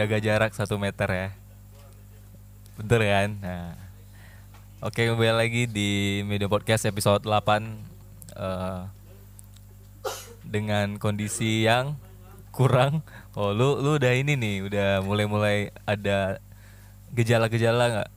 jaga jarak satu meter ya. Bener kan? Nah. Oke, kembali lagi di Media Podcast episode 8 eh, dengan kondisi yang kurang. Oh, lu lu udah ini nih, udah mulai-mulai ada gejala-gejala nggak?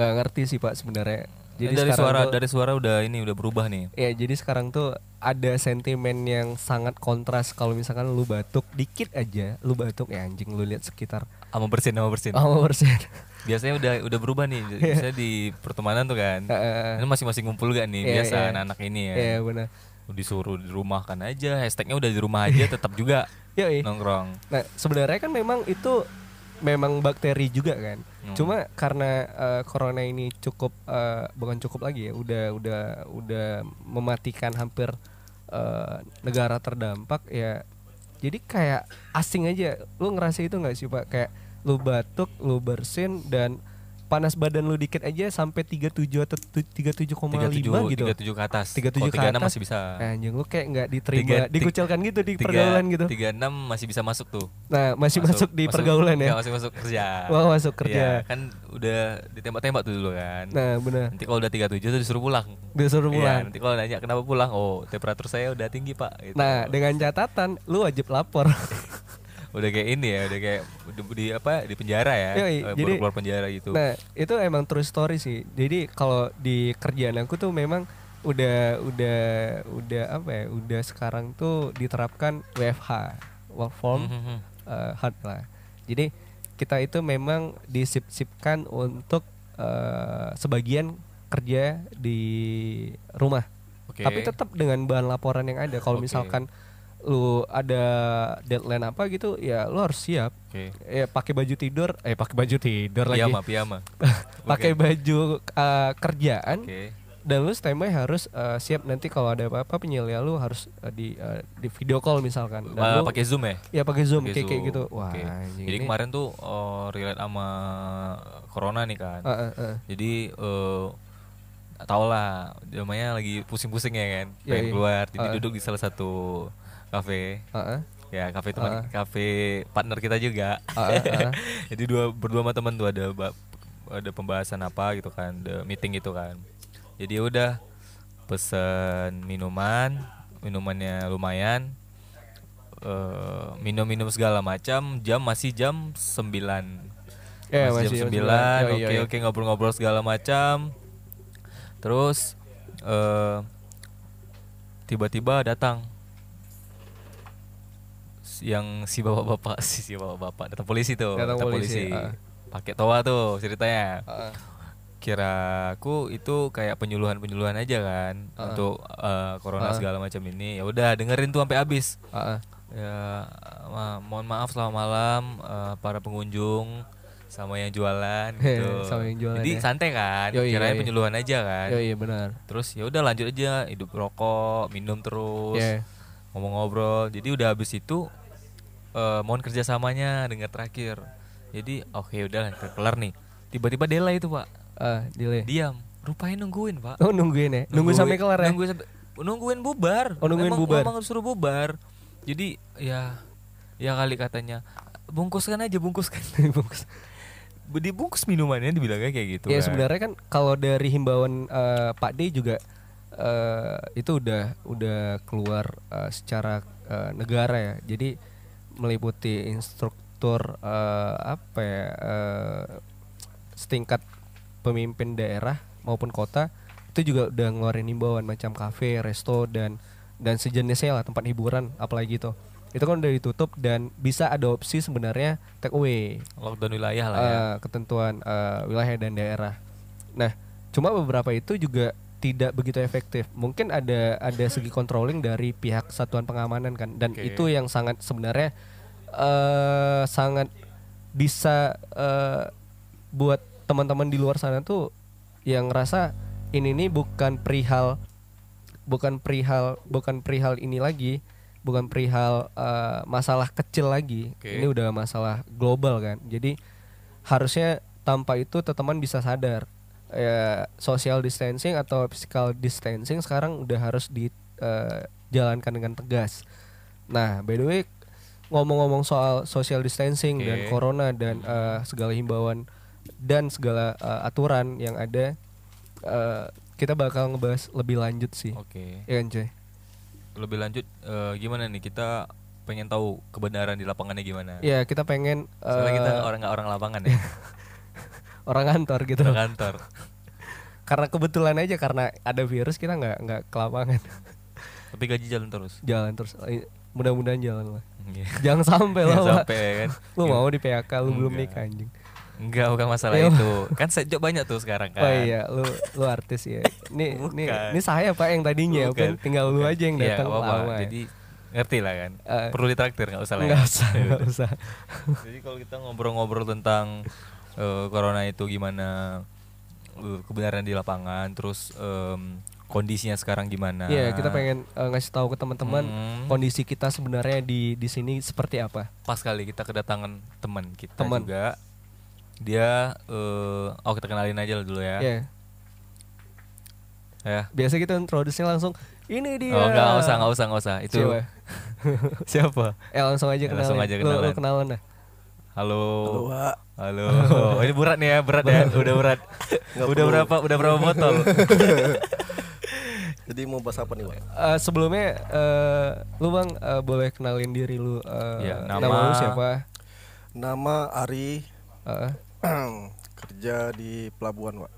nggak ngerti sih pak sebenarnya Jadi dari suara tuh- dari suara udah ini udah berubah nih. ya jadi sekarang tuh ada sentimen yang sangat kontras kalau misalkan lu batuk dikit aja lu batuk ya anjing lu lihat sekitar Sama bersin sama bersin. oh persen Biasanya udah udah berubah nih. Biasanya di pertemanan tuh kan. Heeh. Ini masing-masing ngumpul gak nih Iya, biasa iya. anak-anak ini ya. ya benar Disuruh di rumah kan aja, hashtagnya udah di rumah aja tetap juga Yoi. nongkrong. Nah, sebenarnya kan memang itu memang bakteri juga kan. Hmm. Cuma karena eh, corona ini cukup eh, bukan cukup lagi ya, udah udah udah mematikan hampir eh, negara terdampak ya. Jadi kayak asing aja. Lu ngerasa itu nggak sih, Pak? Kayak lu batuk, lu bersin dan panas badan lu dikit aja sampai 37 atau tu- 37,5 37 gitu. 37 ke atas. 37 Kalau ke 36 atas. masih bisa. Anjing lu kayak nggak diterima, Tiga- ti- dikucilkan gitu di Tiga- pergaulan gitu. 36 masih bisa masuk tuh. Nah, masih masuk, di pergaulan ya. Masih masuk kerja. Wah, masuk kerja. Iya, kan udah ditembak-tembak tuh dulu kan. Nah, benar. Nanti kalau udah 37 tuh disuruh pulang. Disuruh Iya, pulang. nanti kalau nanya kenapa pulang, oh temperatur saya udah tinggi pak. Gitu. Nah, dengan catatan lu wajib lapor. udah kayak ini ya, udah kayak di, di apa di penjara ya, Yoi, Eh, jadi- keluar penjara gitu. nah, itu emang true story sih. Jadi kalau di kerjaan aku tuh memang udah udah udah apa ya? Udah sekarang tuh diterapkan WFH, work from hmm, hmm. uh, hard lah. Jadi kita itu memang disip-sipkan untuk uh, sebagian kerja di rumah. Oke. Tapi tetap dengan bahan laporan yang ada. Kalau Oke. misalkan lu ada deadline apa gitu, ya lu harus siap. Oke. Ya pakai baju tidur, eh pakai baju tidur lagi. Piyama, piyama. Pakai baju uh, kerjaan Oke. dan lu standby harus uh, siap nanti kalau ada apa-apa penyelidikan lu harus uh, di uh, di video call misalkan. Dan lu- pakai Zoom ya? Ya pakai Zoom kayak kayak gitu. Wah, anjing, Jadi ini- kemarin tuh oh, relate sama corona nih kan. Uh, uh, uh. Jadi eh tau lah namanya lagi pusing-pusing ya kan, Iya, pengen iya. keluar. Jadi Ah. duduk di salah satu kafe. Uh, uh. Ya kafe teman, Ah. kafe partner kita juga. Ah, ah. Jadi dua berdua sama teman tuh ada ada pembahasan apa gitu kan, ada meeting gitu kan. Jadi ya udah pesen minuman, minumannya lumayan. eh, minum-minum segala macam, jam masih jam 9 Ya, masih masih jam jam 9 9. Yoi, oke yoi. oke ngobrol-ngobrol segala macam terus eh tiba-tiba datang yang si bapak-bapak si si bapak-bapak datang polisi tuh Datang polisi, ah. pakai toa tuh ceritanya Uh, uh. kiraku itu kayak penyuluhan-penyuluhan aja kan Ah. untuk eh, corona Ah. segala macam ini ya udah dengerin tuh sampai habis Uh, uh. Ya, ma- mohon maaf selamat malam eh, para pengunjung sama yang jualan gitu. Sama yang jualan Jadi ya. santai kan, Yoi, kirain yoi. penyuluhan aja kan. Ya iya benar. Terus ya udah lanjut aja hidup rokok, minum terus, Ya. ngomong ngobrol. Jadi udah habis itu eh, mohon kerjasamanya dengar terakhir. Jadi oke udah kelar nih. Tiba-tiba delay itu pak, Ah, delay. diam. Rupanya nungguin pak. Oh nungguin ya? Nunggu sampai kelar ya? Nungguin sampai nungguin bubar. Oh, nungguin Emang- bubar. Emang suruh bubar. Jadi ya ya kali katanya bungkuskan aja bungkuskan. Bungkus. Dibungkus minumannya dibilangnya kayak gitu. ya kan. sebenarnya kan kalau dari himbauan eh, Pak D juga eh, itu udah udah keluar eh, secara eh, negara ya. Jadi meliputi instruktur eh, apa ya eh, setingkat pemimpin daerah maupun kota itu juga udah ngeluarin himbauan macam kafe, resto dan dan sejenisnya lah tempat hiburan apalagi itu. Itu kan udah ditutup dan bisa ada opsi sebenarnya take away lockdown wilayah lah ya. eh, ketentuan eh, wilayah dan daerah. Nah, cuma beberapa itu juga tidak begitu efektif. Mungkin ada ada segi controlling dari pihak satuan pengamanan kan, dan Oke. itu yang sangat sebenarnya eh sangat bisa eh, buat teman-teman di luar sana tuh yang ngerasa ini nih bukan perihal bukan perihal bukan perihal ini lagi bukan perihal eh, masalah kecil lagi Oke. ini udah masalah global kan jadi harusnya tanpa itu teman bisa sadar ya social distancing atau physical distancing sekarang udah harus dijalankan dengan tegas nah by the way ngomong-ngomong soal social distancing Oke. dan corona dan eh, segala himbauan dan segala eh, aturan yang ada eh, kita bakal ngebahas lebih lanjut sih Oke. ya kan Lebih lanjut eh, gimana nih kita pengen tahu kebenaran di lapangannya gimana? ya kita pengen Soalnya kita eh, orang nggak orang lapangan ya, orang kantor gitu orang kantor. karena kebetulan aja karena ada virus kita nggak nggak ke lapangan Tapi gaji jalan terus. jalan terus Eh, mudah-mudahan jalan lah Iya. jangan sampai lah sampai kan. lu mau di PHK lu belum Enggak. nikah anjing Enggak, bukan masalah Iya. itu. Kan job banyak tuh sekarang kan. Oh iya, lu lu artis ya. Ini ini Bukan. ini saya Pak yang tadinya, Bukan. Pak. tinggal lu Bukan. aja yang Iya, datang nggak apa-apa. lama. ya. Jadi ngerti lah kan. Eh, Perlu ditraktir nggak usah lah. ya. Enggak usah, enggak usah. Jadi kalau kita ngobrol-ngobrol tentang eh, corona itu gimana eh, kebenaran di lapangan, terus em, kondisinya sekarang gimana? Iya, kita pengen eh, ngasih tahu ke teman-teman Hmm. kondisi kita sebenarnya di di sini seperti apa. pas kali kita kedatangan teman kita Teman. juga. Dia eh oh kita kenalin aja lah dulu ya. Ya. Ya. Biasa kita introduce langsung ini dia. Oh enggak, nggak usah, nggak usah, nggak usah. Itu Siapa? Eh langsung aja Ya, kenalan. langsung aja Lu, lu kenalan. kenalan dah. Halo. Halo, Wak. Halo. Oh, ini berat nih ya, berat ya. Udah berat. Udah berapa? Udah berapa botol? Jadi mau bahas apa nih, Wak? Eh, sebelumnya eh, lu Bang eh, boleh kenalin diri lu eh, Iya, nama, nama. lu siapa? Nama Ari Eh, kerja di pelabuhan, Wak.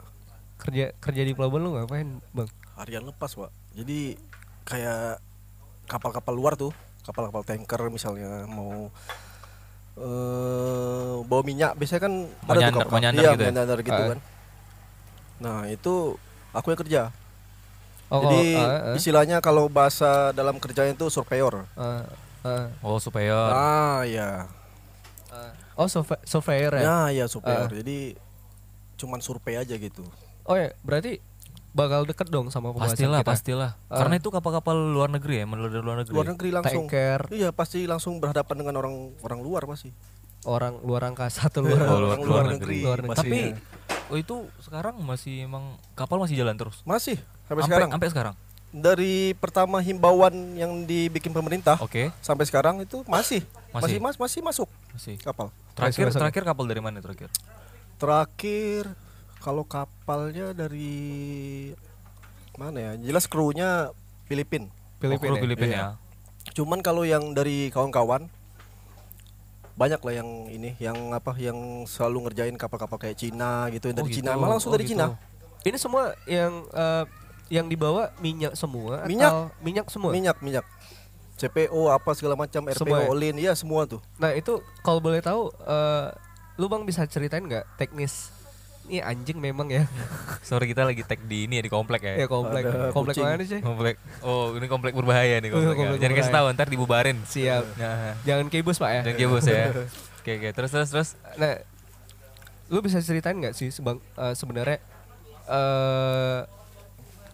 kerja kerja di pelabuhan lu ngapain, Bang? Harian lepas, Wak. Jadi kayak kapal-kapal luar tuh, kapal-kapal tanker misalnya mau eh bawa minyak biasanya kan Mau ada tuh nyandar- kapal. mau nyandar iya, gitu ya? mau nyandar gitu Ah. kan. Nah, itu aku yang kerja. Oh, Jadi eh, eh, istilahnya kalau bahasa dalam kerjanya itu surveyor. eh, eh. Oh, superior. Ah, ya. Oh, surve- surveyor ya? Ya, ya surveyor. Ah. Jadi cuman survei aja gitu. Oh ya, berarti bakal deket dong sama pembahasan Pastilah, kita. pastilah. Ah. Karena itu kapal-kapal luar negeri ya, menurut dari luar negeri. Luar negeri langsung. Tanker, Iya pasti langsung berhadapan dengan orang orang luar pasti. orang luar angkasa atau luar, Oh, luar- orang luar negeri. Luar negeri. Tapi oh itu sekarang masih emang kapal masih jalan terus. masih sampai sekarang. Sampai sekarang. Dari pertama himbauan yang dibikin pemerintah Oke, sampai sekarang itu masih Masih? masih mas masih masuk masih. kapal. Terakhir terakhir kapal dari mana terakhir? Terakhir kalau kapalnya dari mana ya? Jelas krunya Filipin. Filipina. Oh, kru ya? Filipina Iya. ya. Cuman kalau yang dari kawan-kawan banyak lah yang ini yang apa yang selalu ngerjain kapal-kapal kayak Cina gitu yang Oh, dari gitu. Cina malah langsung Oh, dari gitu. Cina Ini semua yang eh, yang dibawa minyak semua Minyak. atau minyak semua? minyak minyak CPO apa segala macam RPO Semua ya? Olin ya semua tuh Nah, itu kalau boleh tahu eh, lu Bang bisa ceritain nggak teknis ini anjing memang ya. Sorry kita lagi tag di ini ya di komplek ya. ya komplek. Ada komplek kucing. mana sih? Komplek. Oh, ini komplek berbahaya nih komplek. Komplek Jangan kasih tahu ntar dibubarin. Siap. Nah, Jangan kibus, Pak ya. jangan bos ya. Oke, oke. Terus terus terus. Nah, lu bisa ceritain nggak sih sebang eh, sebenarnya eh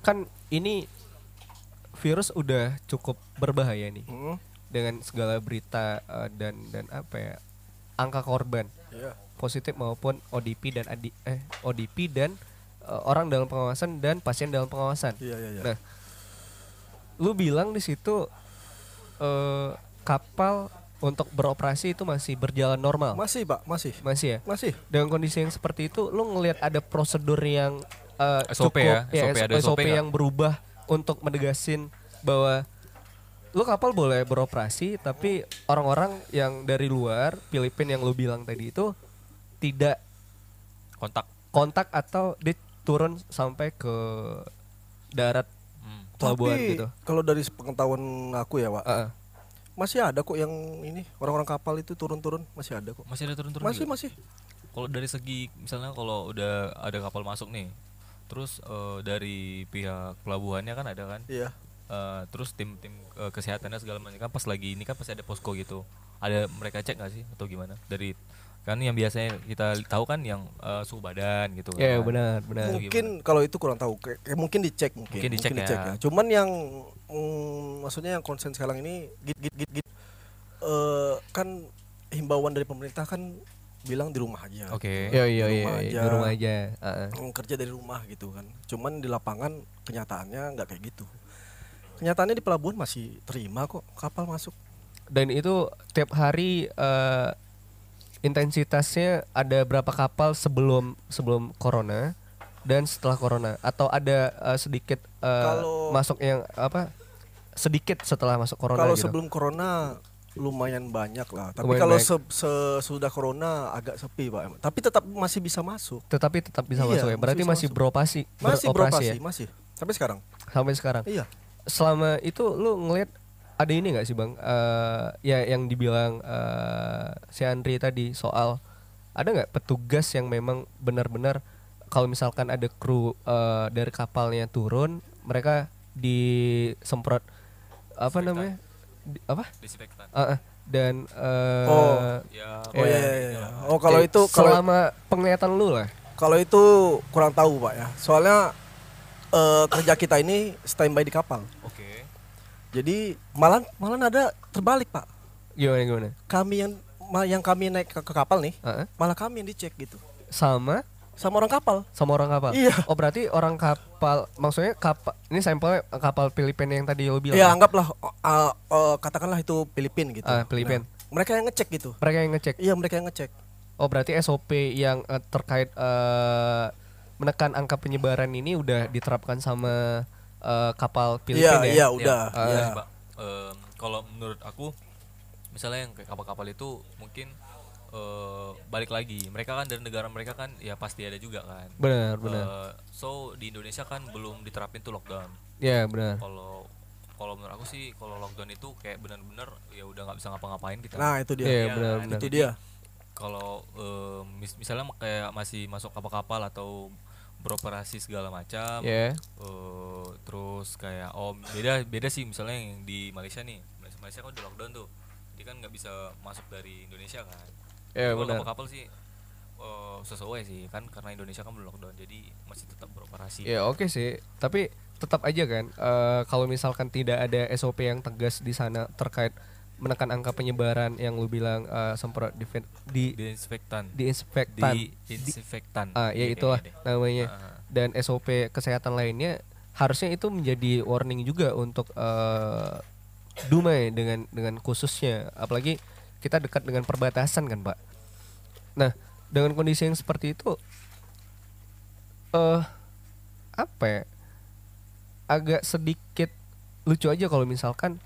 kan ini virus udah cukup berbahaya nih Hmm, dengan segala berita eh, dan dan apa ya angka korban iya. Positif maupun ODP dan adi, eh ODP dan eh, orang dalam pengawasan dan pasien dalam pengawasan. Iya, iya, iya. Nah, lu bilang di situ eh kapal untuk beroperasi itu masih berjalan normal. Masih, Pak, masih. Masih ya? Masih. Dengan kondisi yang seperti itu, lu ngelihat ada prosedur yang eh, SOP cukup ya? SOP, ada SOP nggak? yang berubah untuk menegasin bahwa lu kapal boleh beroperasi, tapi orang-orang yang dari luar Filipina yang lu bilang tadi itu tidak Kontak. kontak atau dia turun sampai ke darat Hmm. pelabuhan Tapi gitu. kalau dari pengetahuan aku ya, Pak, Heeh. masih ada kok yang ini orang-orang kapal itu turun-turun masih ada kok. Masih ada turun-turun. Masih, juga? masih. Kalau dari segi misalnya kalau udah ada kapal masuk nih, terus eh, dari pihak pelabuhannya kan ada kan, Iya. Eh, terus tim-tim eh, kesehatannya segala macam kan pas lagi ini kan pasti ada posko gitu, ada mereka cek nggak sih atau gimana dari kan yang biasanya kita tahu kan yang eh, suhu badan gitu kan. Ya benar, benar. Itu Mungkin kalau itu kurang tahu, kayak, mungkin dicek mungkin. Mungkin dicek ya. Cuman yang mm, maksudnya yang konsen sekarang ini git git git git eh, kan himbauan dari pemerintah kan bilang di rumah aja. Oke. Iya iya iya, iya, di rumah aja. Heeh. Mm, kerja dari rumah gitu kan. Cuman di lapangan kenyataannya nggak kayak gitu. Kenyataannya di pelabuhan masih terima kok kapal masuk. dan itu tiap hari eh, intensitasnya ada berapa kapal sebelum sebelum corona dan setelah corona atau ada eh, sedikit eh, Kalau- masuk yang apa sedikit setelah masuk corona Kalau gitu. sebelum corona lumayan banyak lah. Tapi Lumayan kalau se- sesudah corona agak sepi pak. Tapi tetap masih bisa masuk. tetapi tetap bisa Iya, masuk ya. masih Berarti masih masuk. beroperasi Masih beroperasi beroperasi, ya masih. Sampai sekarang. sampai sekarang. Iya. Selama itu lu ngelihat ada ini nggak sih bang? Eh, ya yang dibilang eh, si Andri tadi soal ada nggak petugas yang memang benar-benar kalau misalkan ada kru eh, dari kapalnya turun, mereka disemprot apa namanya? Di- apa? Disinfektan. Ah, ah. dan eh, Oh. Ya, Oh Iya. iya, iya, iya. Oh kalau eh, itu kalau selama penglihatan lu lah. kalau itu kurang tahu pak ya. Soalnya eh, kerja kita ini standby di kapal. Oke. Jadi malah malah ada terbalik pak. Gimana gimana? Kami yang yang kami naik ke, ke kapal nih, Ah, ah. malah kami yang dicek gitu. sama Sama orang kapal. sama orang kapal. Iya. Oh berarti orang kapal, maksudnya kapal ini sampelnya kapal Filipina yang tadi lo bilang. Ya ya? anggaplah uh, uh, katakanlah itu Filipin gitu. Ah, Filipin. Nah, mereka yang ngecek gitu. Mereka yang ngecek. Iya mereka yang ngecek. Oh berarti SOP yang eh, terkait eh, menekan angka penyebaran ini udah diterapkan sama eh, kapal Iya Filipina iya ya? udah. Ah. iya. Mbak, em, kalau menurut aku misalnya yang kayak kapal-kapal itu mungkin eh, balik lagi mereka kan dari negara mereka kan ya pasti ada juga kan Benar benar. Eh, so di Indonesia kan belum diterapin tuh lockdown Ya benar. kalau kalau menurut aku sih kalau lockdown itu kayak benar-benar ya udah nggak bisa ngapa-ngapain kita Nah itu dia. Iya Ya, benar nah, benar. itu dia. kalau em, mis- misalnya kayak masih masuk kapal-kapal atau beroperasi segala macam. Ya. eh, terus kayak oh beda beda sih misalnya yang di Malaysia nih. Malaysia, Malaysia kan udah lockdown tuh. Jadi kan nggak bisa masuk dari Indonesia kan. Ya, Jadi kalau benar. kapal-kapal sih eh, sesuai sih. Kan karena Indonesia kan belum lockdown jadi masih tetap beroperasi. Ya oke sih, tapi tetap aja kan eh, kalau misalkan tidak ada SOP yang tegas di sana terkait menekan angka penyebaran yang lu bilang eh, semprot di di disinfektan diinspektan. Di disinfektan ah ya itulah namanya. Ah, dan SOP kesehatan lainnya harusnya itu menjadi warning juga untuk eh, Dumai dengan dengan khususnya. Apalagi kita dekat dengan perbatasan kan pak? Nah dengan kondisi yang seperti itu eh apa ya? Agak sedikit lucu aja kalau misalkan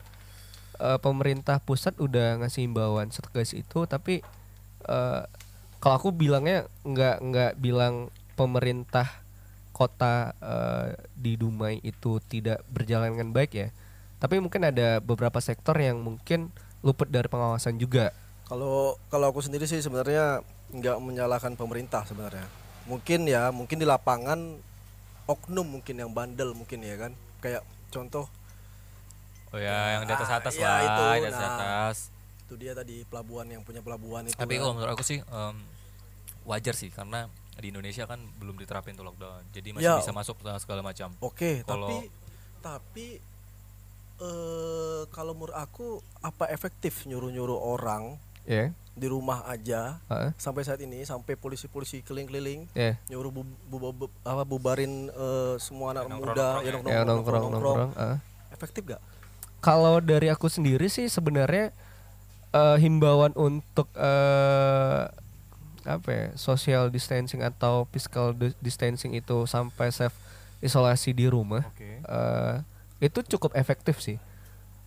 eh, pemerintah pusat udah ngasih himbauan setegas itu tapi eh, kalau aku bilangnya nggak nggak bilang pemerintah kota eh, di Dumai itu tidak berjalan dengan baik ya tapi mungkin ada beberapa sektor yang mungkin luput dari pengawasan juga Kalau kalau aku sendiri sih sebenarnya nggak menyalahkan pemerintah sebenarnya. Mungkin ya, mungkin di lapangan oknum mungkin yang bandel mungkin ya kan. Kayak contoh oh ya yang di atas Ah, atas iya, lah itu, di atas nah. atas itu dia tadi pelabuhan yang punya pelabuhan itu. tapi kan. kalau menurut aku sih em, wajar sih karena di Indonesia kan belum diterapin tuh lockdown jadi masih Ya. bisa masuk segala macam Oke, Kalau- tapi tapi eh kalau menurut aku apa efektif nyuruh-nyuruh orang ya di rumah aja Heeh. sampai saat ini sampai polisi-polisi keliling-keliling ya nyuruh bu, bu- bu- apa bubarin eh, semua anak Nongkrong-nongkrong muda ya. ya ya nongkrong nongkrong ah. efektif gak? Kalau dari aku sendiri sih sebenarnya eh, himbauan untuk eh, apa ya, social distancing atau physical di- distancing itu sampai safe isolasi di rumah oke eh, itu cukup efektif sih.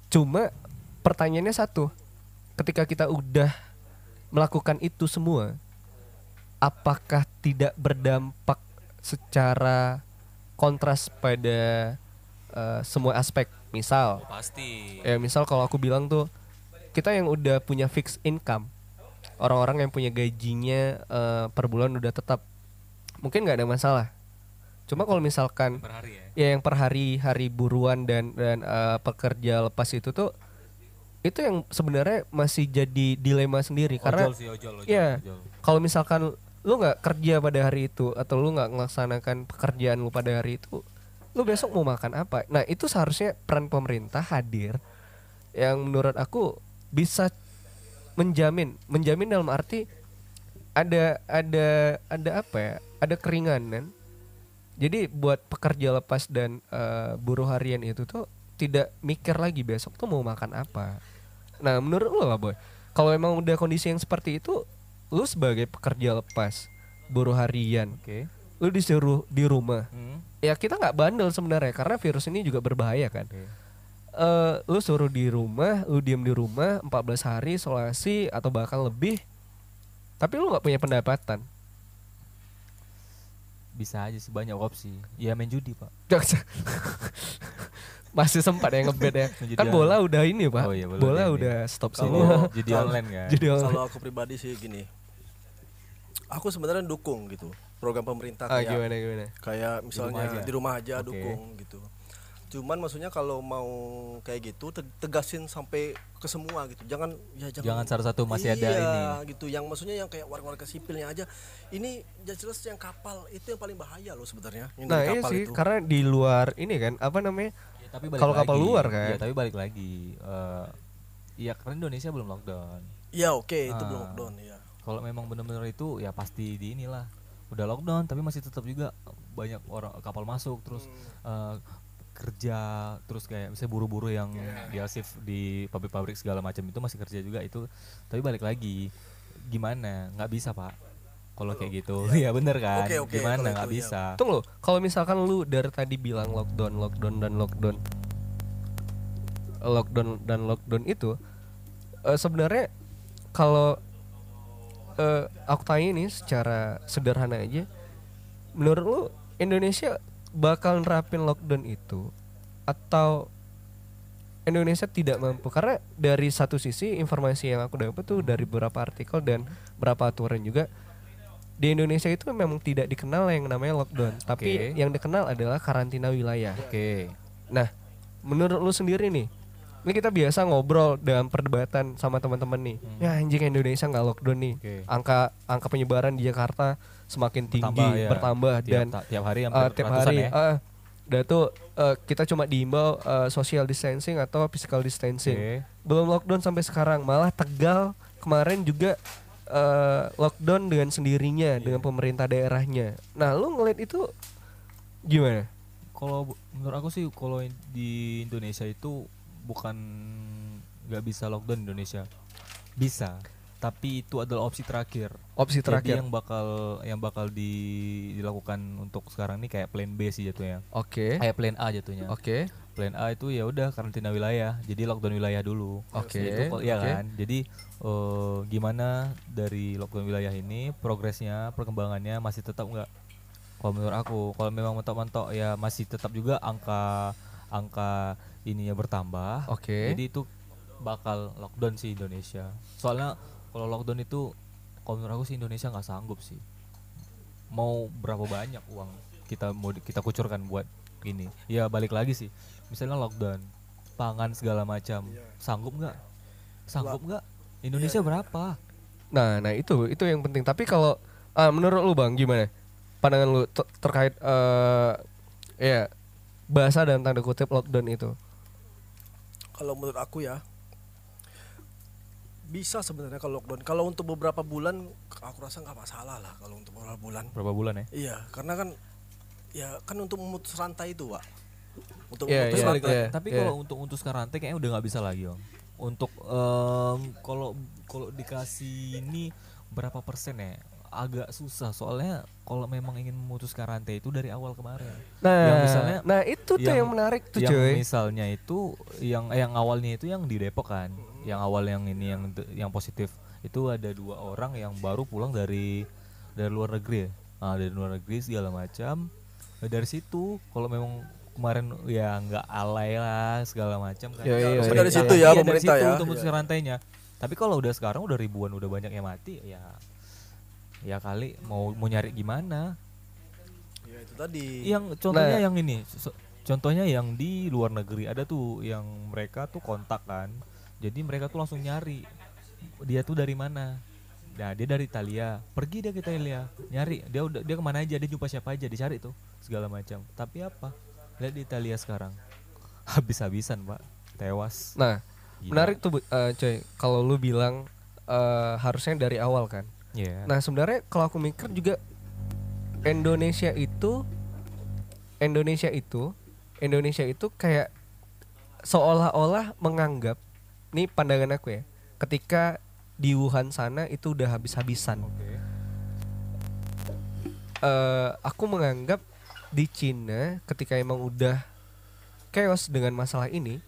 Cuma pertanyaannya satu, ketika kita udah melakukan itu semua, apakah tidak berdampak secara kontras pada eh, semua aspek? Misal, oh, pasti. Ya misal kalau aku bilang tuh kita yang udah punya fixed income orang-orang yang punya gajinya eh, per bulan udah tetap mungkin nggak ada masalah. Cuma kalau misalkan per hari ya? ya yang per hari hari buruan dan dan eh, pekerja lepas itu tuh itu yang sebenarnya masih jadi dilema sendiri karena ojol sih ojol ojol, ojol. kalau misalkan lu nggak kerja pada hari itu atau lu nggak melaksanakan pekerjaan lu pada hari itu lu besok mau makan apa nah itu seharusnya peran pemerintah hadir yang menurut aku bisa menjamin menjamin dalam arti ada ada ada apa ya ada keringanan jadi buat pekerja lepas dan eh, buruh harian itu tuh tidak mikir lagi besok tuh mau makan apa Nah, menurut lu lah, Boy. Kalau emang udah kondisi yang seperti itu, lu sebagai pekerja lepas, buruh harian, Oke. Lu disuruh di rumah. Hmm. Ya kita nggak bandel sebenarnya karena virus ini juga berbahaya kan. Oke. Eh, lu suruh di rumah, lu diem di rumah 14 hari isolasi atau bahkan lebih. Tapi lu nggak punya pendapatan. Bisa aja sih banyak opsi. Ya main judi, Pak. Masih sempat ya ngebet ya. Kan online. bola udah ini, Pak. Oh iya, bola bola udah ini. stop semua. Kalau- online kan. Jadi Kalau aku pribadi sih gini. Aku sebenarnya dukung gitu program pemerintah ah, kayak gimana gimana? kayak misalnya aja. di rumah aja, Oke. dukung gitu. Cuman maksudnya kalau mau kayak gitu te- tegasin sampai ke semua gitu. Jangan ya jangan Jangan satu-satu masih ada Iya, ini. gitu. Yang maksudnya yang kayak warga-warga sipilnya aja. Ini jelas jelas yang kapal itu yang paling bahaya loh sebenarnya. Nah, iya sih, itu. karena di luar ini kan apa namanya? Ya, tapi balik Kalau kapal lagi. luar kan? Iya, tapi balik lagi. eh Iya, karena Indonesia belum lockdown. Iya, oke, itu Ah. belum lockdown ya. Kalau memang benar-benar itu ya pasti di inilah. Udah lockdown tapi masih tetap juga banyak orang kapal masuk terus eh, kerja terus kayak misalnya buru-buru yang di asif di pabrik-pabrik segala macam itu masih kerja juga itu. Tapi balik lagi gimana? Nggak bisa pak. Kalau kayak gitu. Ya bener kan? Oke, oke, gimana? nggak itu, ya. bisa. Tunggu, kalau misalkan lu dari tadi bilang lockdown, lockdown dan lockdown, lockdown dan lockdown itu eh, sebenarnya kalau eh, aku tanya nih secara sederhana aja, menurut lu Indonesia bakal nerapin lockdown itu atau Indonesia tidak mampu karena dari satu sisi informasi yang aku dapat tuh dari beberapa artikel dan beberapa aturan juga di Indonesia itu memang tidak dikenal yang namanya lockdown, tapi Oke. yang dikenal adalah karantina wilayah. oke Nah, menurut lu sendiri nih, ini kita biasa ngobrol dalam perdebatan sama teman-teman nih. Ya anjing Indonesia nggak lockdown nih. Hmm. Oke. Angka angka penyebaran di Jakarta semakin tinggi, Bertambah, ya. bertambah tiap, dan tiap hari uh, tiap hari ya uh, udah tuh uh, kita cuma diimbau uh, social distancing atau physical distancing. Oke. Belum lockdown sampai sekarang, malah Tegal kemarin juga uh, lockdown dengan sendirinya dengan pemerintah daerahnya. Nah, lu ngeliat itu gimana? kalau menurut aku sih kalau di Indonesia itu bukan nggak bisa lockdown Indonesia. Bisa tapi itu adalah opsi terakhir. Opsi jadi terakhir. yang bakal yang bakal di- dilakukan untuk sekarang ini kayak plan B sih jatuhnya. Oke. kayak plan A jatuhnya. Oke. plan A itu ya udah karantina wilayah. Jadi lockdown wilayah dulu. Oke, Itu kok- iya oke. kan? Jadi eh, gimana dari lockdown wilayah ini progresnya perkembangannya masih tetap nggak? Kalau menurut aku kalau memang mentok-mentok ya masih tetap juga angka angka ininya bertambah. Oke. jadi itu bakal lockdown sih Indonesia. Soalnya kalau lockdown itu kalau menurut aku sih Indonesia nggak sanggup sih. Mau berapa banyak uang kita mau kita kucurkan buat ini? Ya balik lagi sih. Misalnya lockdown pangan segala macam. Sanggup nggak? Sanggup nggak? Indonesia berapa? Nah, nah itu itu yang penting. Tapi kalau ah, menurut lu Bang gimana? Pandangan lu ter- terkait eh ya bahasa dan tanda kutip lockdown itu. Kalau menurut aku ya bisa sebenarnya kalau lockdown. Kalau untuk beberapa bulan aku rasa nggak masalah lah kalau untuk beberapa bulan. berapa bulan ya Iya, karena kan ya kan untuk memutus rantai itu, Pak. Untuk Iya, memutus iya, rantai. iya. tapi iya. kalau untuk untuk sekarang rantai kayaknya udah nggak bisa lagi om untuk kalau kalau dikasih ini berapa persen ya agak susah. Soalnya kalau memang ingin memutuskan rantai itu dari awal kemarin. Nah, yang misalnya nah itu tuh yang, yang- menarik tuh yang cuy. misalnya itu yang yang awalnya itu yang di Depok kan. Yang awal yang ini yang yang positif. Itu ada dua orang yang baru pulang dari dari luar negeri ya. Ah, dari luar negeri segala macam. Nah, dari situ kalau memang kemarin ya nggak alay lah segala macam kan. Ya, iya, Harusnya iya, dari situ ya dari pemerintah situ ya. untuk memutuskan rantainya. Tapi kalau udah sekarang udah ribuan udah banyak yang mati ya ya kali mau mau nyari gimana Ya itu tadi. yang contohnya Nah. yang ini so- contohnya yang di luar negeri ada tuh yang mereka tuh kontak kan jadi mereka tuh langsung nyari dia tuh dari mana nah dia dari Italia pergi dia ke Italia nyari dia udah dia ke mana aja dia jumpa siapa aja dicari tuh segala macam tapi apa lihat di Italia sekarang habis-habisan pak tewas Nah, Gila. menarik tuh Bu- eh, cuy. Kalau lu bilang eh, harusnya dari awal kan. Iya. Nah, sebenarnya kalau aku mikir juga Indonesia itu Indonesia itu Indonesia itu kayak seolah-olah menganggap ini pandangan aku ya. Ketika di Wuhan sana itu udah habis-habisan. eh aku menganggap di Cina ketika emang udah chaos dengan masalah ini,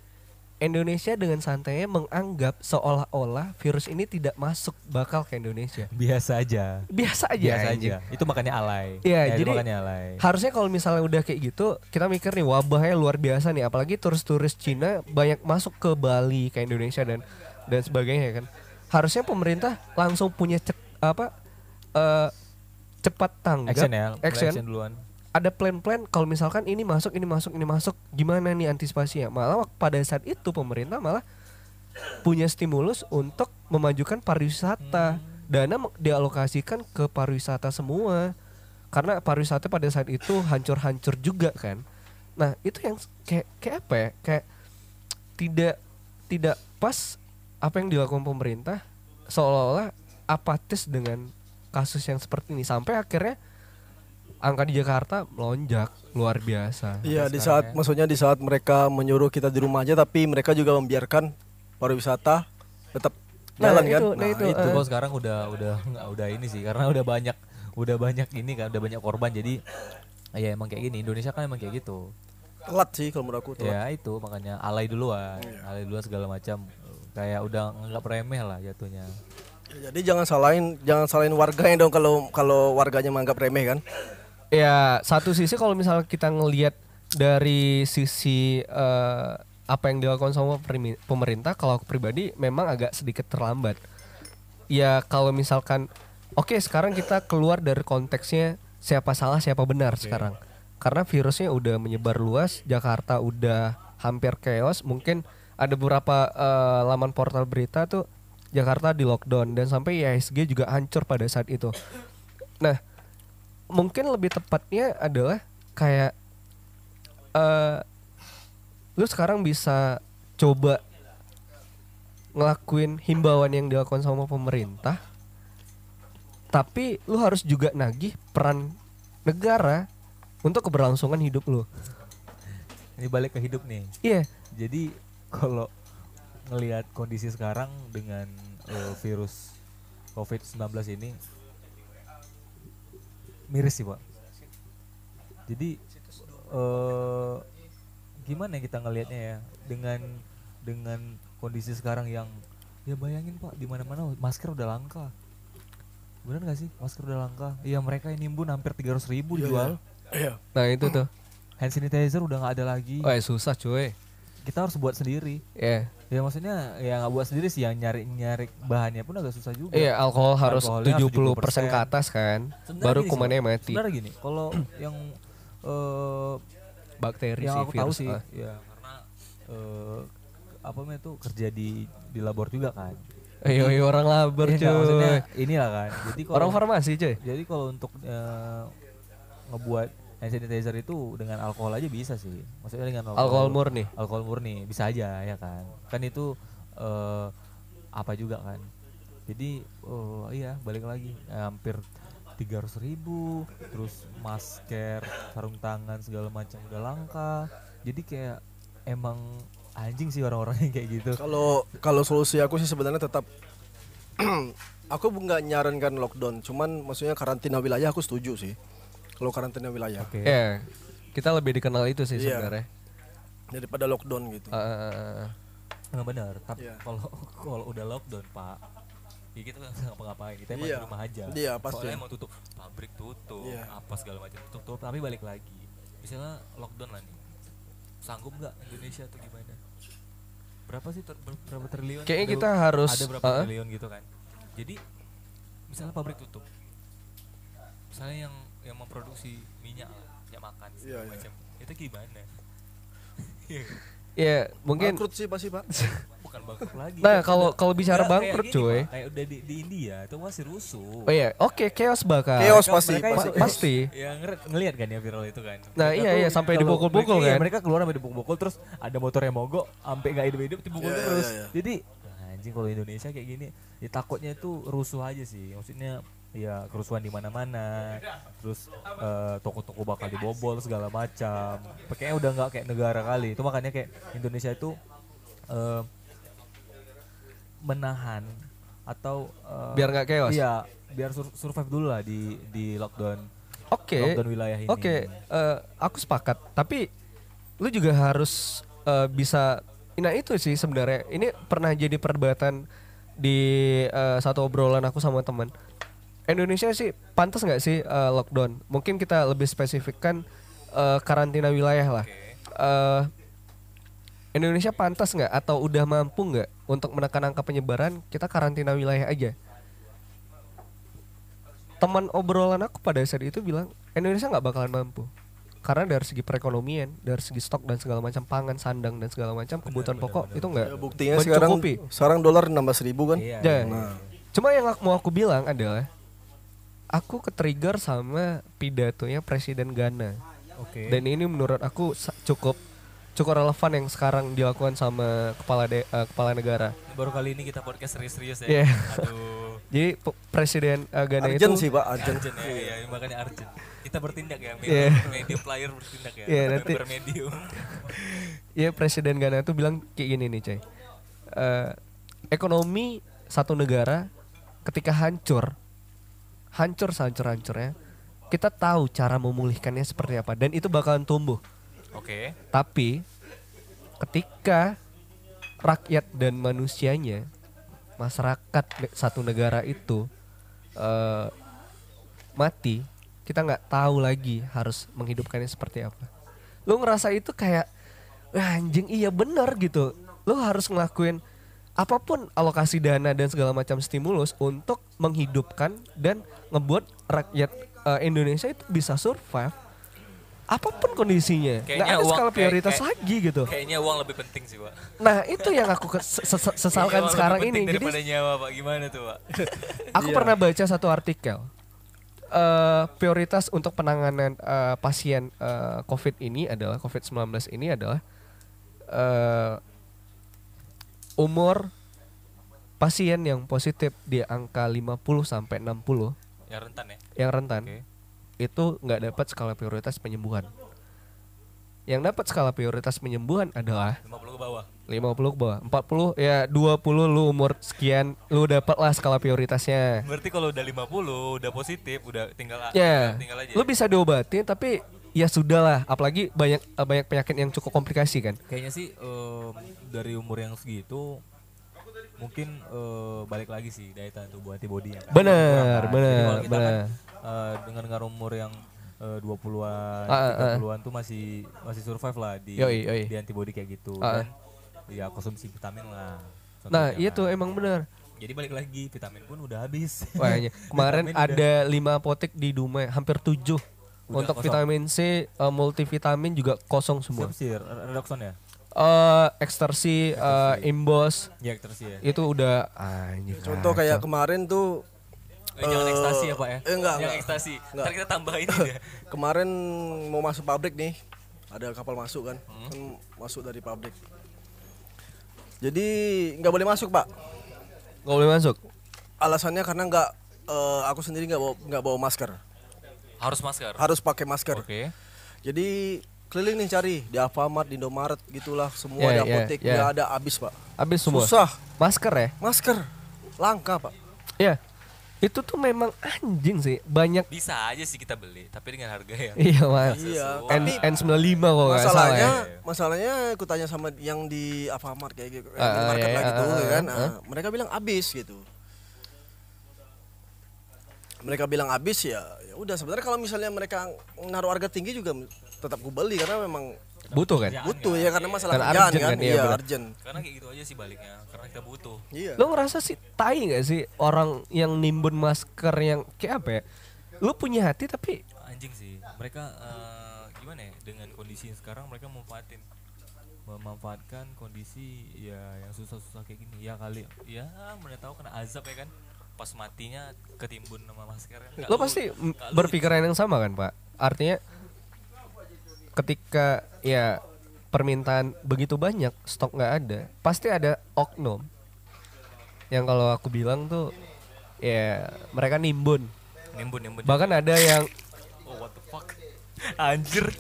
Indonesia dengan santainya menganggap seolah-olah virus ini tidak masuk bakal ke Indonesia. Biasa aja. Biasa aja. Biasa anjing. aja. Itu makanya alay. Iya, Ya, itu jadi makanya alay. Harusnya kalau misalnya udah kayak gitu, kita mikir nih wabahnya luar biasa nih, apalagi turis-turis Cina banyak masuk ke Bali, ke Indonesia dan dan sebagainya kan. Harusnya pemerintah langsung punya cek, apa eh, cepat tanggap Action ya, action. action duluan. Ada plan-plan kalau misalkan ini masuk ini masuk ini masuk gimana nih antisipasinya? Malah pada saat itu pemerintah malah punya stimulus untuk memajukan pariwisata. Dana me- dialokasikan ke pariwisata semua. Karena pariwisata pada saat itu hancur-hancur juga kan. Nah itu yang kayak kayak apa ya? Kayak tidak tidak pas apa yang dilakukan pemerintah seolah-olah apatis dengan kasus yang seperti ini. Sampai akhirnya angka di Jakarta melonjak luar biasa. Iya di saat ya. maksudnya di saat mereka menyuruh kita di rumah aja tapi mereka juga membiarkan pariwisata tetap Nah, jalan kan. itu- nah, itu, Itu kalau sekarang udah udah nggak udah ini sih karena udah banyak udah banyak ini kan udah banyak korban jadi ya emang kayak gini Indonesia kan emang kayak gitu. telat sih kalau menurut aku telat. Ya itu makanya alay duluan, alay duluan segala macam kayak udah nganggap remeh lah jatuhnya. Ya, jadi jangan salahin jangan salahin warganya dong kalau kalau warganya menganggap remeh kan. Ya satu sisi kalau misalnya kita ngelihat dari sisi eh, apa yang dilakukan sama pemerintah, kalau aku pribadi memang agak sedikit terlambat. Ya kalau misalkan, oke sekarang kita keluar dari konteksnya siapa salah siapa benar sekarang, karena virusnya udah menyebar luas, Jakarta udah hampir chaos, mungkin ada beberapa eh, laman portal berita tuh Jakarta di lockdown dan sampai IHSG juga hancur pada saat itu. Nah, mungkin lebih tepatnya adalah kayak eh lu sekarang bisa coba ngelakuin himbauan yang dilakukan sama pemerintah tapi lu harus juga nagih peran negara untuk keberlangsungan hidup lu Ini balik ke hidup nih. iya Jadi kalau ngelihat kondisi sekarang dengan eh, virus COVID-19 ini miris sih pak. Jadi eh gimana ya kita ngelihatnya ya dengan dengan kondisi sekarang yang ya bayangin pak di mana-mana masker udah langka. Bener gak sih masker udah langka? Iya mereka ini nimbun hampir 300 ribu dijual. Iya. nah itu tuh Hand sanitizer udah nggak ada lagi. oh ya susah cuy Kita harus buat sendiri. ya Ya maksudnya ya nggak buat sendiri sih yang nyari nyari bahannya pun agak susah juga. iya alkohol harus Alkoholnya 70% 70%. ke atas kan Sebenarnya baru kumannya mati Sebenarnya gini, kalau yang eh bakteri yang sih aku tahu virus sih, ah. ya karena eh apa namanya tuh kerja di di labor juga kan. Ayo, ayo orang labor Iya, cuy maksudnya inilah kan. Jadi kalau orang farmasi cuy jadi kalau untuk eh, ngebuat hand sanitizer itu dengan alkohol aja bisa sih. Maksudnya dengan alkohol murni? Alkohol murni bisa aja ya kan? Kan itu eh, apa juga kan? Jadi oh iya balik lagi. Eh, hampir 300 ribu terus masker sarung tangan segala macam udah langka. Jadi kayak emang anjing sih orang-orang yang kayak gitu. Kalau kalau solusi aku sih sebenarnya tetap aku nggak nyarankan lockdown, cuman maksudnya karantina wilayah aku setuju sih. Kalau karantina wilayah oke ya kita lebih dikenal itu sih Iya. sebenarnya daripada lockdown gitu. Ah, ah, ah. nggak benar tapi Iya. kalau kalau udah lockdown pak ya kita nggak bisa ngapa-ngapain kita emang Iya. di rumah aja Iya, pasti. soalnya emang tutup pabrik tutup Iya. apa segala macam tutup tapi balik lagi misalnya lockdown lah nih sanggup nggak Indonesia atau gimana berapa sih ter- ber- berapa triliun Kayaknya Ada- kita harus, ada berapa uh-uh. triliun gitu kan jadi misalnya pabrik tutup misalnya yang yang memproduksi minyak lah, minyak makan segala iya. macam itu gimana Iya. ya mungkin Bangkrut sih pasti pak. bukan bangkrut lagi Nah, kalau- kalau bicara kayak bangkrut, gini, cuy. Kayak udah di, di India itu masih rusuh oh iya oke chaos bakal Chaos Mereka- pasti, mereka pasti. Pasti. ya ngeliat, ngeliat kan ya viral itu kan Nah, Mereka iya, iya, sampai dipukul-pukul iya, kan. mereka keluar sampai dipukul-pukul terus ada motor yang mogok sampai nggak hidup-hidup dipukul Iya, iya, terus iya, iya. jadi anjing kalau Indonesia kayak gini ya takutnya itu rusuh aja sih maksudnya ya kerusuhan di mana-mana terus eh, toko-toko bakal dibobol segala macam kayaknya udah nggak kayak negara kali itu makanya kayak Indonesia itu eh, menahan atau eh, Biar nggak chaos? Iya, biar sur- survive dulu lah di di lockdown Oke. lockdown wilayah ini. Oke, eh, aku sepakat. Tapi lu juga harus eh, bisa. Nah itu sih sebenarnya. Ini pernah jadi perdebatan di eh, satu obrolan aku sama teman. Indonesia sih pantas nggak sih eh, lockdown? Mungkin kita lebih spesifikkan eh, karantina wilayah lah. Eh, Indonesia pantas nggak atau udah mampu nggak untuk menekan angka penyebaran? Kita karantina wilayah aja teman obrolan aku pada saat itu bilang Indonesia nggak bakalan mampu karena dari segi perekonomian, dari segi stok dan segala macam pangan, sandang dan segala macam kebutuhan pokok itu nggak Ya, buktinya sekarang mencukupi. sekarang dolar 16 ribu kan. Iya. Ya. Nah, Cuma yang aku, mau aku bilang adalah aku ke-trigger sama pidatonya Presiden Ghana Oke. dan ini menurut aku cukup cukup relevan yang sekarang dilakukan sama kepala de- eh, kepala negara. Baru kali ini kita podcast serius-serius ya. Iya. Aduh. Jadi Presiden eh, Ghana Arjen itu sih pak, Arjen. Arjen ya, iya, ini makanya Arjen. Kita bertindak ya, Iya. medium, medium player bertindak ya. Iya, Kita nanti-. Iya Presiden Ghana itu bilang kayak gini nih Cai Eh, Ekonomi satu negara ketika hancur Hancur sehancur-hancurnya Kita tahu cara memulihkannya seperti apa Dan itu bakalan tumbuh. Oke. Tapi ketika rakyat dan manusianya Masyarakat satu negara itu eh, Mati Kita nggak tahu lagi harus menghidupkannya seperti apa. Lu ngerasa itu kayak "Wah, anjing iya bener gitu. Lu harus ngelakuin apa pun alokasi dana dan segala macam stimulus untuk menghidupkan dan ngebuat rakyat eh, Indonesia itu bisa survive apa pun kondisinya nggak Kayaknya ada uang- skala prioritas kayak- lagi gitu Kayaknya uang lebih penting sih, Pak. nah itu yang aku sesalkan uang sekarang lebih ini jadi daripada nyawa, Pak. Gimana tuh, Pak? Aku pernah baca satu artikel. Eh, prioritas untuk penanganan eh, pasien eh, COVID ini adalah COVID-19 ini adalah eh, umur pasien yang positif di angka 50 sampai 60 Yang rentan ya. yang rentan Oke. itu nggak dapat skala prioritas penyembuhan. Yang dapat skala prioritas penyembuhan adalah 50 ke bawah. 50 ke bawah. 40 ya 20 lu umur sekian lu dapat lah skala prioritasnya. Berarti kalau udah 50, udah positif, udah tinggal Ya, tinggal aja. lu bisa diobatin tapi ya sudah lah. Apalagi banyak eh, banyak penyakit yang cukup komplikasi kan. Kayaknya sih em, dari umur yang segitu mungkin eh, balik lagi sih daya tahan tubuh antibody Bener, bener, Jadi kalau kita kan bener. eh, dengan dengan umur yang eh, 20-an, Ah, ah, 30-an tuh masih masih survive lah di Yoi, yoi. di antibody kayak gitu Ah, ah. dan ya konsumsi vitamin lah. Nah, itu kan. emang bener. Jadi balik lagi vitamin pun udah habis. Wah, iya. kemarin ada 5 apotek di Dumai, hampir 7 untuk kosong. vitamin C, eh, multivitamin juga kosong semua. Siapa sih Redoxon ya? Eh ekstersi, eh, imbos Ya terus ya. itu udah anjing. Contoh kayak kemarin tuh Eh, jangan Eh, ekstasi ya, Pak ya. eh, enggak, Jangan enggak. ekstasi. Enggak. Ntar kita tambahin aja. kemarin mau masuk pabrik nih, ada kapal masuk kan, kan masuk dari pabrik. Jadi nggak boleh masuk pak. nggak boleh masuk. Alasannya karena nggak, eh, aku sendiri nggak bawa nggak bawa masker, Harus masker. harus pakai masker. Oke. Jadi keliling nih cari di Alfamart, di Indomaret gitulah, semua Ya, ada ya, apotek, ya. nggak ada habis pak. Habis semua. Susah, Masker ya? masker langka pak. Ya. Itu tuh memang anjing sih. Banyak Bisa aja sih kita beli, tapi dengan harga yang Iya, Mas. Iya, N tapi N95 kok salah masalahnya ya. masalahnya aku tanya sama yang di Alfamart kayak gitu, di ah, market iya, lah iya, gitu ah, ya kan. ah, Ah, mereka bilang habis gitu. Mereka bilang habis ya, ya udah sebenarnya kalau misalnya mereka naruh harga tinggi juga tetap ku beli karena memang Butuh kan? butuh ya karena masalah Karena kerjaan urgent kan, kan, iya, iya urgent. karena kayak gitu aja sih baliknya, karena kita butuh. Iya. Lo ngerasa sih tai gak sih orang yang nimbun masker yang kayak apa ya? Lo punya hati tapi Anjing sih. Mereka eh, gimana ya dengan kondisi yang sekarang mereka memanfaatin memanfaatkan kondisi ya yang susah-susah kayak gini ya kali ya mana tahu kena azab ya kan pas matinya ketimbun sama masker kan. Lo pasti lu- berpikiran yang sama kan pak? Artinya ketika ya permintaan begitu banyak stok nggak ada pasti ada oknum yang kalau aku bilang tuh ya mereka nimbun. Nimbun nimbun. Bahkan ada yang oh what the fuck? Anjir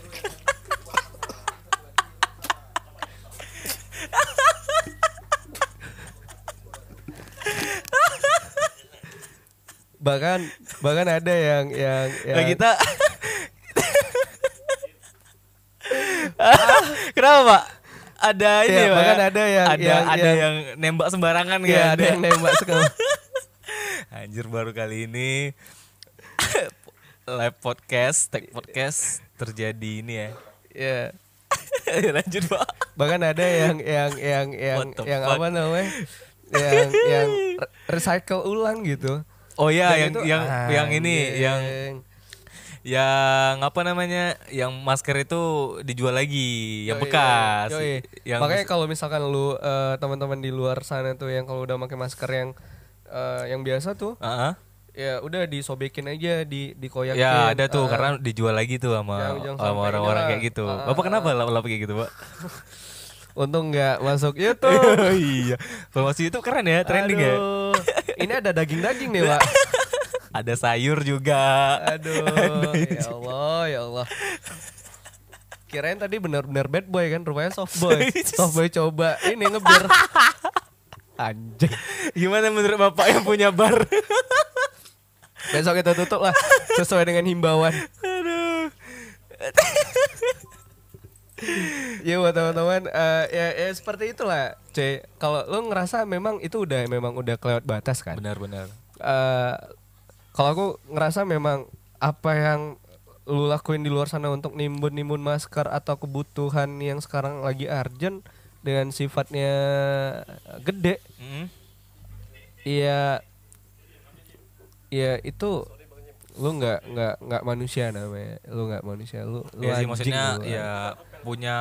bahkan bahkan ada yang yang, Nah, yang kita Kenapa Pak? Ada ini Iya, Pak, bahkan ya? ada yang- ada yang- ada yang- yang nembak sembarangan ya, kan? ada yang nembak sekali. Anjir baru kali ini live podcast, tag podcast terjadi ini ya. ya Lanjut Pak. bahkan ada yang yang yang yang yang fuck? apa namanya yang yang re- recycle ulang gitu Oh ya, Dan yang itu, yang yang ini yang anjing. yang apa namanya? Yang masker itu dijual lagi, yang Yoi, bekas. yoi. Yang makanya kalau misalkan lu eh, teman-teman di luar sana tuh yang kalau udah pakai masker yang eh, yang biasa tuh Heeh. ya udah disobekin aja di dikoyakin Ya ada tuh Eh, karena dijual lagi tuh sama sama orang-orang kayak gitu. Ah, Bapak ah, kenapa lap-lap kayak gitu, Pak? untung nggak masuk YouTube iya. Promosi itu keren ya, trending ya. Ini ada daging-daging nih pak. Ada sayur juga. aduh ya Allah ya Allah. Kirain tadi benar-benar bad boy kan rupanya soft boy. Soft boy coba. Ini ngebir anjing. Gimana menurut Bapak yang punya bar? besok kita tutup lah sesuai dengan himbauan. Aduh. Ya buat teman-teman eh, ya, ya seperti itulah C kalau lu ngerasa memang itu udah memang udah kelewat batas kan Benar-benar. eh kalau aku ngerasa memang apa yang lu lakuin di luar sana untuk nimbun-nimbun masker atau kebutuhan yang sekarang lagi urgent dengan sifatnya gede, Mm. ya ya itu lu nggak nggak nggak manusia namanya, lu nggak manusia, lu lu Ya sih anjing maksudnya lu. ya punya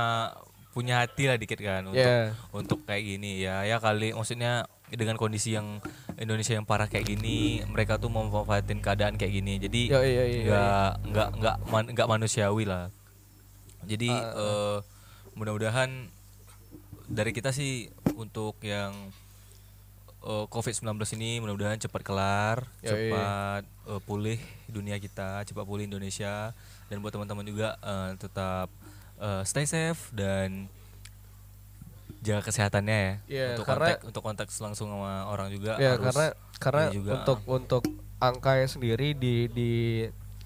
punya hati lah dikit kan untuk Ya. untuk kayak gini. Ya ya kali maksudnya dengan kondisi yang Indonesia yang parah kayak gini mereka tuh memanfaatin keadaan kayak gini. Jadi iya, iya, nggak nggak nggak man- nggak manusiawi lah. Jadi Ah, eh, mudah-mudahan dari kita sih untuk yang eh, COVID-19 ini mudah-mudahan cepat kelar, Yoi. cepat eh, pulih dunia kita, cepat pulih Indonesia dan buat teman-teman juga eh, tetap eh, stay safe dan jaga kesehatannya ya. Iya, untuk karena- kontak untuk kontak langsung sama orang juga ya harus karena karena juga, untuk untuk angkanya sendiri di di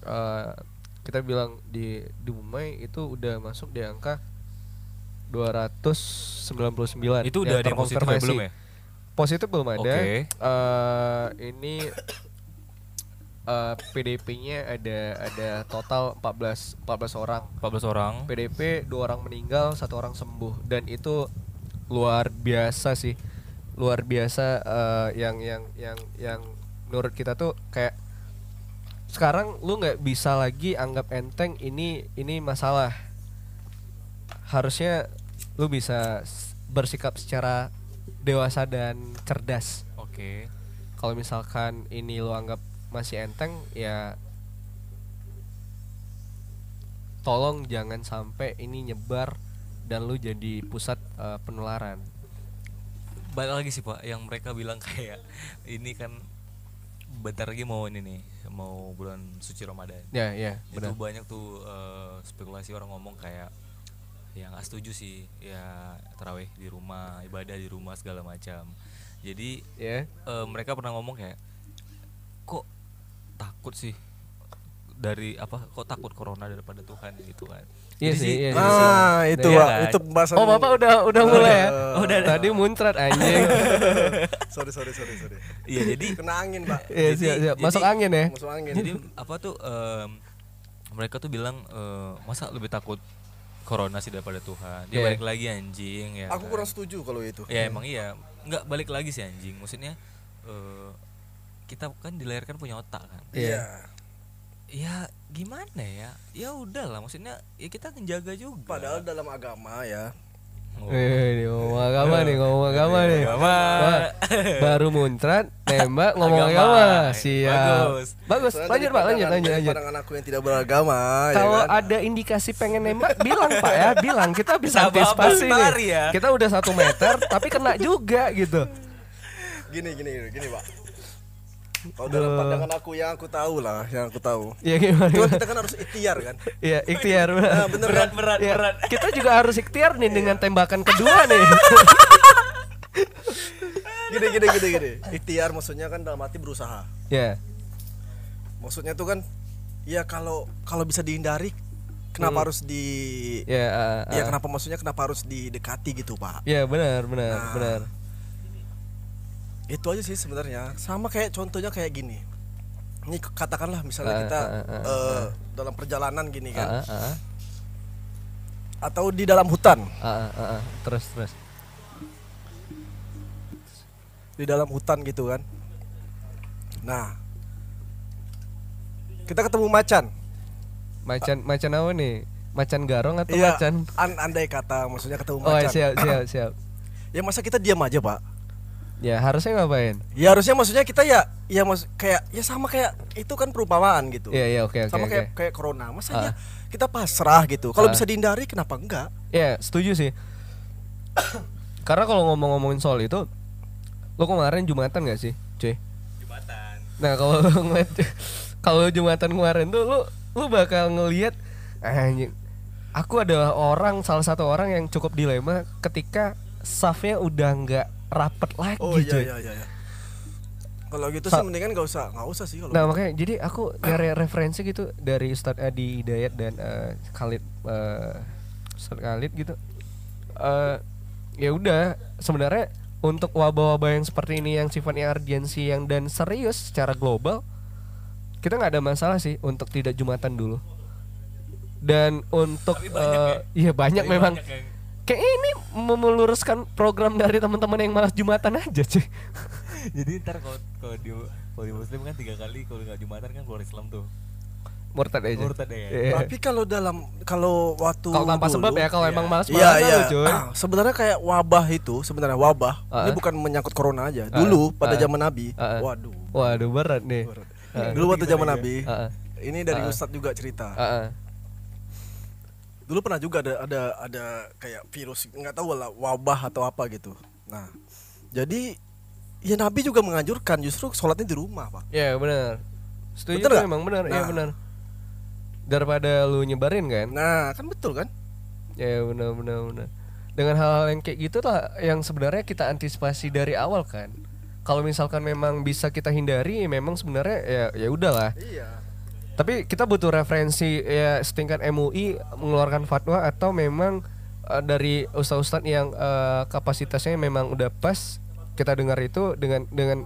eh, kita bilang di di Mumbai itu udah masuk di angka 299 itu udah ada yang positif ya, belum ya? Positif belum ada. Oke. Eh, ini eh, PDP-nya ada ada total 14 14 orang. 14 orang. PDP dua orang meninggal satu orang sembuh. Dan itu luar biasa sih. Luar biasa eh, yang yang yang yang menurut kita tuh kayak sekarang lu nggak bisa lagi anggap enteng ini ini masalah. Harusnya lu bisa bersikap secara dewasa dan cerdas. Oke. kalau misalkan ini lu anggap masih enteng ya tolong jangan sampai ini nyebar dan lu jadi pusat eh, penularan. Balik lagi sih pak yang mereka bilang kayak ini kan bentar lagi mau ini nih mau bulan suci ramadan. Ya ya itu benar. banyak tuh eh, spekulasi orang ngomong kayak yang nggak setuju sih ya terawih di rumah ibadah di rumah segala macam jadi ya eh, mereka pernah ngomong kayak kok takut sih dari apa kok takut corona daripada Tuhan gitu kan Iya sih, iya sih. Ah, itu kan? itu pembahasan. oh bapak udah udah mulai ya Oh, udah tadi muncrat anjing sorry, sorry, sorry, sorry. iya jadi Kena angin, Pak. Iya, siap, siap. masuk jadi- angin ya Masuk angin. jadi apa tuh em, mereka tuh bilang eh, masa lebih takut corona sih daripada Tuhan dia Iya. balik lagi anjing ya Aku kan? kurang setuju kalau itu. ya emang iya nggak balik lagi sih anjing maksudnya eh, kita kan dilahirkan punya otak kan Iya. ya gimana ya ya udahlah maksudnya ya kita menjaga juga Padahal dalam agama ya. Eh, ini ngomong agama nih, ngomong agama nih. Agama. Baru muncrat, nembak, ngomong Agama. agama. Siap. Bagus. Bagus. Lanjut, Pak, lanjut, lanjut, lanjut. Pandangan aku yang tidak beragama, Kalau ya kan? ada indikasi pengen nembak, bilang Pak ya, bilang kita bisa antisipasi nih. ya. Kita udah satu meter, tapi kena juga gitu. gini, gini, gini, Pak. Kalau dalam pandangan aku yang aku tahu lah, yang aku tahu. Ya gimana? Cuma kita kan harus ikhtiar kan. Iya, ikhtiar. Nah, bener berat kan? berat Ya, berat kita juga harus ikhtiar nih dengan tembakan kedua nih. Gini, gini, gini, gini. Ikhtiar maksudnya kan dalam arti berusaha. ya. maksudnya tuh kan ya kalau kalau bisa dihindari kenapa harus di Ya, ah, ya ah. kenapa maksudnya kenapa harus didekati gitu pak Ya benar, benar, Nah. benar. Itu aja sih sebenarnya sama kayak contohnya kayak gini ini katakanlah misalnya Ah, kita ah, ah, eh, dalam perjalanan gini kan Ah, ah, ah. atau di dalam hutan Ah, ah, ah, ah. Terus, terus. di dalam hutan gitu kan nah kita ketemu macan Macan, macan apa nih? Macan garong atau Iya, macan? an- andai kata maksudnya ketemu Oh, macan siap, siap, siap. ya masa kita diam aja pak Ya, harusnya ngapain? ya harusnya maksudnya kita ya ya mas kayak ya sama kayak itu kan perumpamaan gitu Iya, iya, oke, oke, sama oke. kayak kayak corona masa Ah. ya kita pasrah gitu kalau Ah. bisa dihindari kenapa enggak Ya, setuju sih. Karena kalau ngomong-ngomongin soal itu, lo kemarin jumatan gak sih, cuy? Jumatan. Nah kalau lo ngeliat kalau jumatan kemarin tuh lo lo bakal ngelihat anjing. Aku adalah orang salah satu orang yang cukup dilema ketika safnya udah nggak rapet lagi oh iya cuy. iya iya, iya. kalau gitu Sa- sih mendingan nggak usah nggak usah sih kalau Nah makanya jadi aku nyari referensi gitu dari Ustadz Adi Hidayat dan eh, Khalid eh, Ustadz Khalid gitu. Eh ya udah sebenarnya untuk wabah-wabah yang seperti ini yang sifatnya urgensi yang dan serius secara global kita nggak ada masalah sih untuk tidak jumatan dulu. Dan untuk Tapi banyak eh, iya banyak Tapi memang banyak yang- kayak ini mau meluruskan program dari teman-teman yang malas jumatan aja cuy. Jadi ntar kalau kalau di kalau di muslim kan tiga kali kalau nggak jumatan kan keluar Islam tuh. Murtad aja. Murtad ya. Iya. tapi kalau dalam kalau waktu Kalau tanpa sebab dulu- ya kalau iya. emang malas malasan iya. lu, cuy. Ah, sebenarnya kayak wabah itu sebenarnya wabah. Ah. Ini bukan menyangkut corona aja. Ah. Dulu pada Ah. zaman Nabi. Ah. Waduh. Waduh berat nih. berat. Ah. Dulu waktu zaman Nabi. Ah, ah. Ini dari Ah. Ustadz juga cerita. Ah, ah. Dulu pernah juga ada ada ada kayak virus nggak tahu lah wabah atau apa gitu. Nah, jadi ya Nabi juga menganjurkan justru sholatnya di rumah pak. Ya benar. Setuju Bener tuh nggak? emang benar, iya Nah. benar. Daripada lu nyebarin kan? Nah kan betul kan? Ya benar benar benar. Dengan hal-hal yang kayak gitu lah yang sebenarnya kita antisipasi dari awal kan. Kalau misalkan memang bisa kita hindari, memang sebenarnya ya ya udahlah. Iya. Tapi kita butuh referensi ya setingkat MUI mengeluarkan fatwa atau memang eh, dari ustadz-ustadz yang eh, kapasitasnya memang udah pas kita dengar itu dengan dengan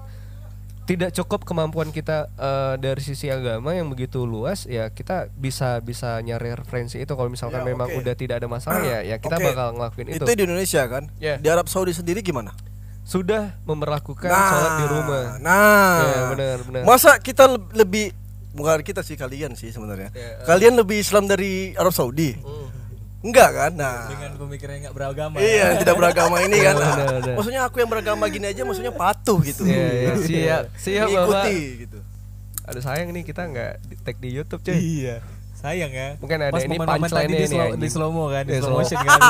tidak cukup kemampuan kita eh, dari sisi agama yang begitu luas ya kita bisa bisa nyari referensi itu kalau misalkan Ya, memang oke. udah tidak ada masalah ya ya kita Oke. bakal ngelakuin itu. Itu di Indonesia kan? Ya. Di Arab Saudi sendiri gimana? Sudah memperlakukan sholat di rumah. Nah, Ya, benar, benar. Masa kita le- lebih bukan kita sih kalian sih sebenarnya. Ya, eh. Kalian lebih Islam dari Arab Saudi? Hmm. Enggak kan? Nah. Dengan pemikiran yang beragama. Iya, tidak beragama ini kan. Benar, Nah. Maksudnya aku yang beragama gini aja maksudnya patuh gitu. Iya, iya, siap, siap Mengikuti Bapak. gitu. Aduh sayang nih kita nggak di tag di YouTube cuy. Iya. Sayang ya. Mungkin ada Pas ini punchline-nya tadi di ini, slow, anjing. di slow mo kan, di Iya, slow motion kan.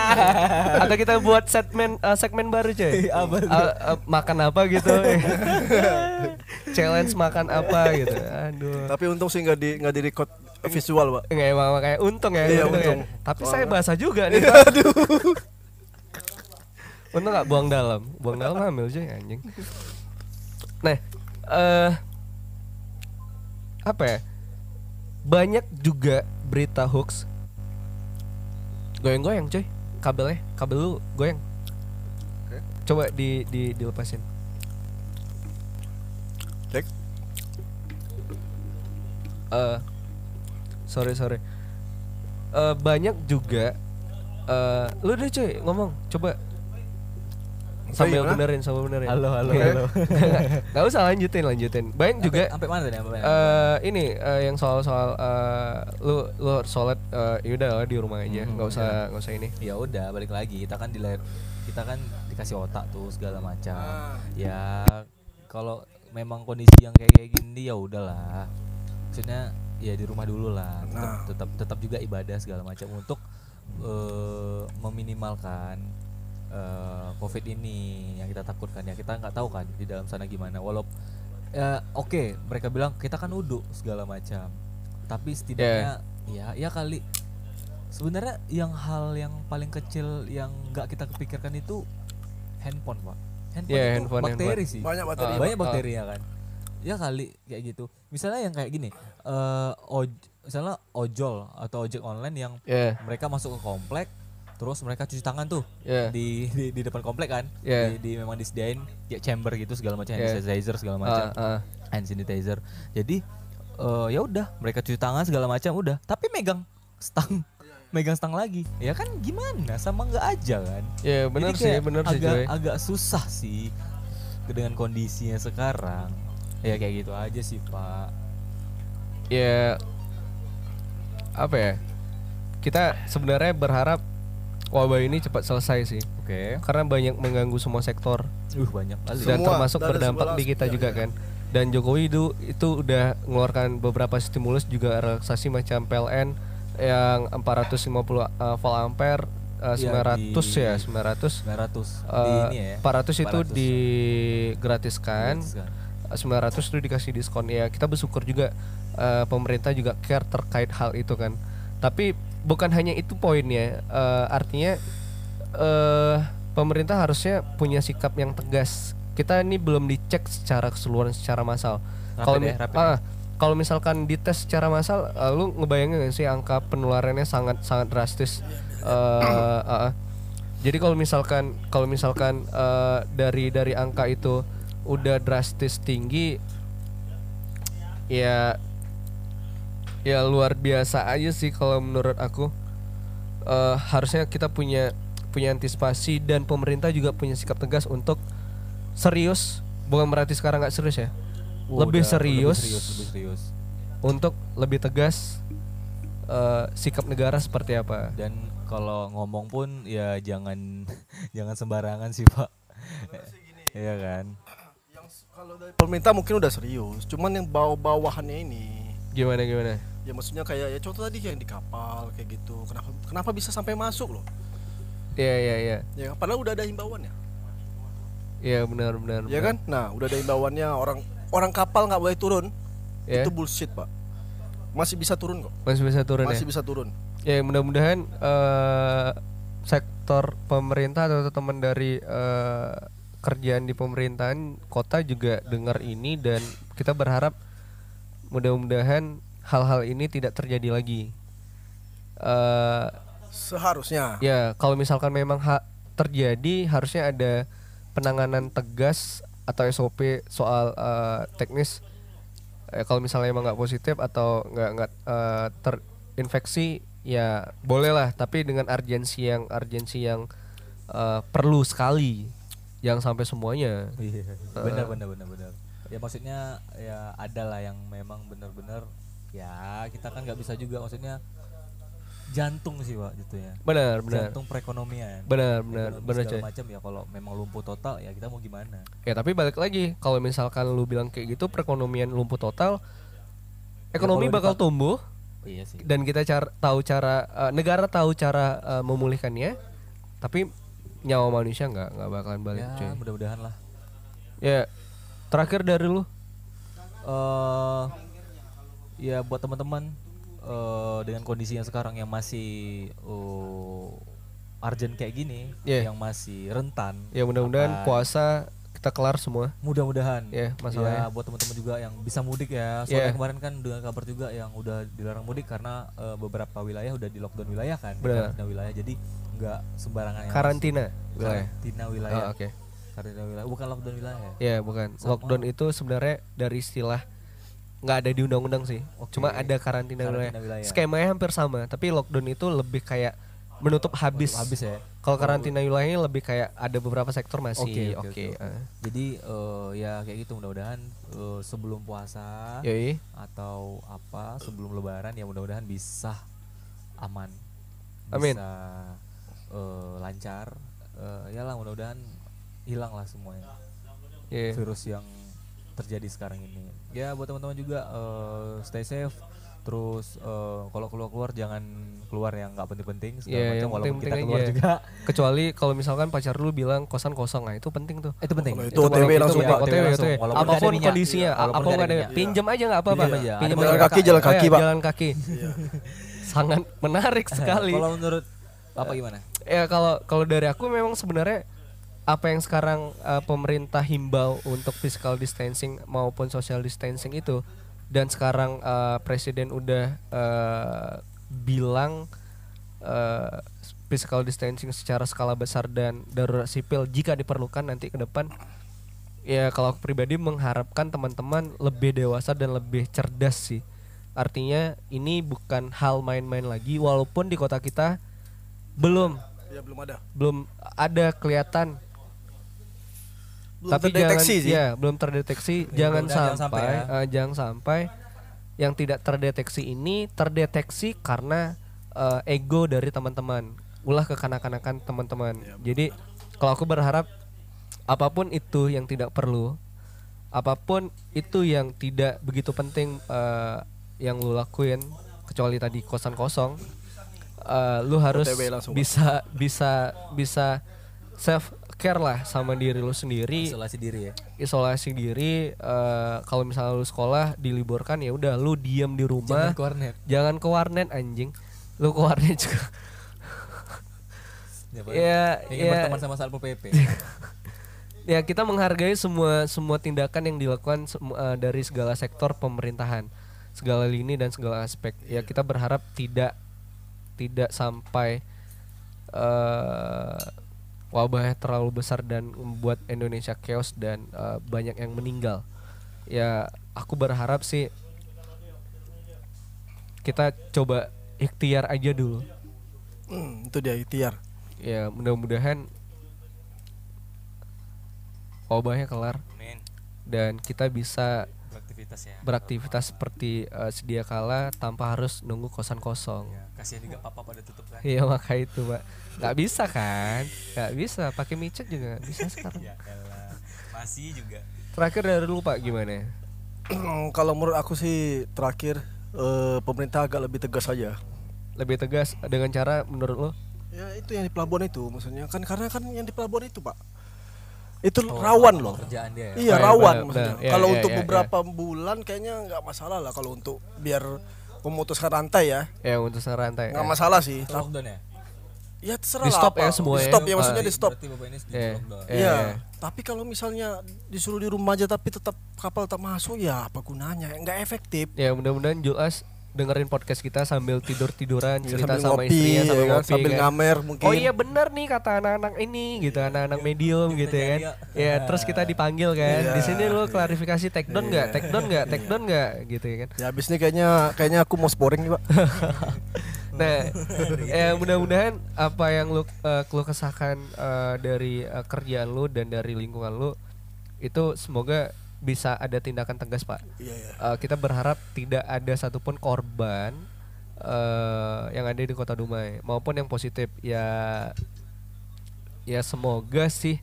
Atau kita buat segmen eh, segmen baru cuy. Apa tuh? Eh, eh, makan apa gitu. Challenge makan apa gitu. Aduh. Tapi untung sih nggak di nggak di record visual, Pak. Enggak emang kayak untung ya. Iya, untung ya. Tapi saya basah juga nih. untung nggak buang dalam. Buang dalam hamil cuy anjing. Nah, eh apa ya? Banyak juga berita hoax. Goyang-goyang cuy. Kabelnya, kabel lu goyang. Coba di di dilepasin. Cek. Eh sorry sorry. Eh banyak juga eh lu deh cuy ngomong coba sambil gimana? benerin sambil benerin. Halo, halo, Nggak- halo. nggak usah lanjutin lanjutin. Banyak juga Sampai mana tadi? Sampai mana? eh ini eh, yang soal-soal eh, lu lu sholat eh, yaudah lah di rumah aja Hmm, nggak usah nggak usah ini ya udah balik lagi kita kan di kita kan dikasih otak tuh segala macam ya kalau memang kondisi yang kayak kayak gini ya udahlah maksudnya ya di rumah dulu lah tetap Nah. tetap, tetap juga ibadah segala macam untuk eh, meminimalkan eh, covid ini yang kita takutkan ya. Kita nggak tahu kan di dalam sana gimana. Walaupun ya oke mereka bilang kita kan uduk segala macam. Tapi setidaknya ya ya kali. Sebenarnya yang hal yang paling kecil yang nggak kita kepikirkan itu handphone pak. Handphone Iya, itu handphone, bakteri handphone. sih. Banyak bakteri. banyak Ah, bakteri ya kan. Ya kali kayak gitu. Misalnya yang kayak gini eh oj misalnya ojol atau ojek online yang Ya, mereka masuk ke komplek terus mereka cuci tangan tuh ya. di, di di depan komplek kan Iya. di, di memang disediain ya chamber gitu segala macam hand sanitizer segala macam Ah, ah. hand sanitizer jadi eh, ya udah mereka cuci tangan segala macam udah tapi megang stang megang stang lagi ya kan gimana sama nggak aja kan Ya benar Jadi sih, benar sih agak, Joy. agak susah sih dengan kondisinya sekarang ya kayak gitu aja sih pak Ya apa ya? Kita sebenarnya berharap wabah ini cepat selesai sih. oke Karena banyak mengganggu semua sektor uh banyak kali dan Semua, termasuk berdampak di kita aspek, juga ya. kan. Dan Jokowi itu itu udah mengeluarkan beberapa stimulus juga relaksasi macam PLN yang 450 uh, volt ampere uh, Iya, 900 di- ya 900 900 di uh, ini ya 400 itu 400. digratiskan Gratis kan. 900 itu dikasih diskon ya kita bersyukur juga eh, pemerintah juga care terkait hal itu kan tapi bukan hanya itu poinnya eh, artinya eh pemerintah harusnya punya sikap yang tegas. Kita ini belum dicek secara keseluruhan secara massal. Kalau ya, rapid ah, kalau misalkan dites secara massal eh, lu ngebayangin gak sih angka penularannya sangat sangat drastis? Eh, ah, ah. jadi kalau misalkan kalau misalkan eh, dari dari angka itu udah drastis tinggi ya ya luar biasa aja sih kalau menurut aku. Eh, harusnya kita punya punya antisipasi dan pemerintah juga punya sikap tegas untuk serius. Bukan berarti sekarang nggak serius ya. Oh, lebih, udah, serius lebih serius lebih serius. untuk lebih tegas eh, sikap negara seperti apa. Dan kalau ngomong pun ya jangan jangan sembarangan sih pak. Iya kan? Yang kalau dari pemerintah mungkin udah serius, cuman yang bawah-bawahannya ini. Gimana gimana ya maksudnya kayak ya contoh tadi yang di kapal kayak gitu. Kenapa kenapa bisa sampai masuk loh? Iya iya iya Ya padahal udah ada himbauannya. iya benar benar Ya benar. kan? Nah, udah ada himbauannya orang orang kapal nggak boleh turun. Ya. Itu bullshit, Pak. Masih bisa turun kok. masih bisa turun Masih ya bisa turun. ya mudah-mudahan eh, sektor pemerintah atau teman dari eh, kerjaan di pemerintahan kota juga dengar ini dan kita berharap mudah-mudahan hal-hal ini tidak terjadi lagi eh Seharusnya. Ya, kalau misalkan memang ha- terjadi harusnya ada penanganan tegas atau SOP soal eh, teknis. Eh, kalau misalnya emang nggak positif atau nggak nggak eh, terinfeksi, ya bolehlah. Tapi dengan urgensi yang urgensi yang eh, perlu sekali, yang sampai semuanya. Iya, benar benar benar benar. Ya maksudnya ya ada lah yang memang benar-benar ya kita kan nggak bisa juga maksudnya jantung sih pak gitu ya. Benar, benar, Jantung perekonomian. benar, benar, benar coy. macam ya kalau memang lumpuh total ya kita mau gimana? Ya tapi balik lagi, kalau misalkan lu bilang kayak gitu, perekonomian lumpuh total, ekonomi kalau bakal dipak- tumbuh. Iya sih. dan kita car tahu cara eh, negara tahu cara eh, memulihkannya tapi nyawa manusia nggak nggak bakalan balik ya mudah-mudahan lah. ya terakhir dari lu eh ya buat teman-teman eh dengan kondisi yang sekarang yang masih oh, urgent kayak gini, Iya. yang masih rentan. ya mudah-mudahan puasa kita kelar semua Mudah-mudahan. Ya, masalahnya. Ya, buat teman-teman juga yang bisa mudik ya. Ya. Soalnya kemarin kan dengan kabar juga yang udah dilarang mudik karena eh, beberapa wilayah udah di lockdown wilayah kan. Karantina wilayah. Jadi nggak sembarangan karantina masuk. wilayah Karantina wilayah. Oh, oke Karantina wilayah. Bukan lockdown wilayah. ya? ya bukan Sama. lockdown itu sebenarnya dari istilah nggak ada di undang-undang sih Oke. cuma ada karantina, Karantina wilayah. wilayah. skemanya hampir sama tapi lockdown itu lebih kayak menutup habis Habis ya. kalau karantina wilayahnya lebih kayak ada beberapa sektor masih Oke, oke oke, oke. ah. Jadi eh, ya kayak gitu mudah-mudahan eh, sebelum puasa Yoi. atau apa sebelum lebaran ya mudah-mudahan bisa aman. Amin. Bisa eh, lancar. Eh, ya lah mudah-mudahan hilang lah semuanya. Iya. virus yang terjadi sekarang ini. Ya buat teman-teman juga eh, stay safe. Terus eh, kalau keluar-keluar jangan keluar yang nggak penting-penting segala Iya, macam walaupun kita penting-penting keluar aja. juga. kecuali kalau misalkan pacar lu bilang kosan kosong nah itu penting tuh Itu penting. Itu Itu OTW langsung, itu Pak. OTW. OTW. Apa pun kondisinya Iya, walaupun apa nggak nggak ada pinjam aja nggak apa-apa Pinjam aja. Pinjam jalan kaki, jalan kaki, Pak. jalan kaki sangat menarik sekali Kalau menurut apa gimana? ya kalau kalau dari aku memang sebenarnya apa yang sekarang uh, pemerintah himbau untuk physical distancing maupun social distancing itu? Dan sekarang uh, presiden udah uh, bilang uh, physical distancing secara skala besar dan darurat sipil jika diperlukan nanti ke depan ya kalau aku pribadi mengharapkan teman-teman lebih dewasa dan lebih cerdas sih. Artinya ini bukan hal main-main lagi walaupun di kota kita belum. Ya belum ada. belum ada kelihatan Belum tapi terdeteksi jangan sih. ya belum terdeteksi Ya, jangan mudah-mudahan jangan sampai sampai ya. eh, jangan sampai yang tidak terdeteksi ini terdeteksi karena eh, ego dari teman-teman ulah kekanak-kanakan teman-teman jadi kalau aku berharap apa pun itu yang tidak perlu apa pun itu yang tidak begitu penting eh, yang lu lakuin kecuali tadi kosan kosong eh, lu harus Pak. bisa bisa bisa self care lah sama diri lu sendiri. Isolasi diri ya? Isolasi diri eh, kalau misalnya lu sekolah diliburkan ya udah lu diem di rumah. Jangan ke warnet. Jangan ke warnet anjing. Lu ke warnet juga. Ya, ya ingin ya. berteman sama satpol pp ya kita menghargai semua semua tindakan yang dilakukan eh, dari segala sektor pemerintahan. Segala lini dan segala aspek. Ya kita berharap tidak tidak sampai eh wabahnya terlalu besar dan membuat Indonesia chaos dan eh, banyak yang meninggal ya aku berharap sih kita coba ikhtiar aja dulu Hmm, itu dia ikhtiar. ya mudah-mudahan wabahnya kelar Amin. dan kita bisa Beraktivitas ya. beraktivitas seperti eh, sedia kala tanpa harus nunggu kosan kosong. Ya, kasihan juga papa pada tutup kan. Iya maka itu pak, nggak bisa kan? Nggak bisa, pakai micet juga nggak bisa sekarang. Ya elah. Masih juga. Terakhir dari lu pak gimana? Kalau menurut aku sih terakhir eh, pemerintah agak lebih tegas saja. Lebih tegas dengan cara menurut lu? Ya itu yang di pelabuhan itu maksudnya kan karena kan yang di pelabuhan itu pak itu Oh, rawan loh. kerjaan dia ya Iya Oh, rawan maksudnya. benar. Iya, kalau iya, untuk iya, beberapa bulan kayaknya nggak masalah lah kalau untuk biar memutuskan rantai ya Ya untuk rantai. nggak ya. masalah sih. Lockdown ya Ya terserah Di lah stop apa. ya semua Di ya. stop ya maksudnya di stop. bapak ini di Iya. lockdown Iya, Iya. iya. Tapi kalau misalnya disuruh di rumah aja tapi tetap kapal tetap masuk ya apa gunanya? Nggak efektif. Ya mudah-mudahan Julas dengerin podcast kita sambil tidur tiduran Ya, cerita sambil sama ngopi, istrinya sambil ya ngopi sambil kan. ngamer mungkin. Oh iya bener nih kata anak-anak ini gitu anak-anak medium gitu ya kan. Ya terus kita dipanggil kan. Iya. Di sini lu klarifikasi take down nggak? Take down nggak? Take down nggak? Gitu ya kan. Ya habis ini kayaknya kayaknya aku mau sporing nih, Pak. Nah, ya mudah-mudahan apa yang lu uh, keluh kesahkan uh, dari uh, kerjaan lu dan dari lingkungan lu itu semoga bisa ada tindakan tegas, Pak. Iya, iya. Uh, kita berharap tidak ada satupun korban uh, yang ada di Kota Dumai maupun yang positif. Ya ya semoga sih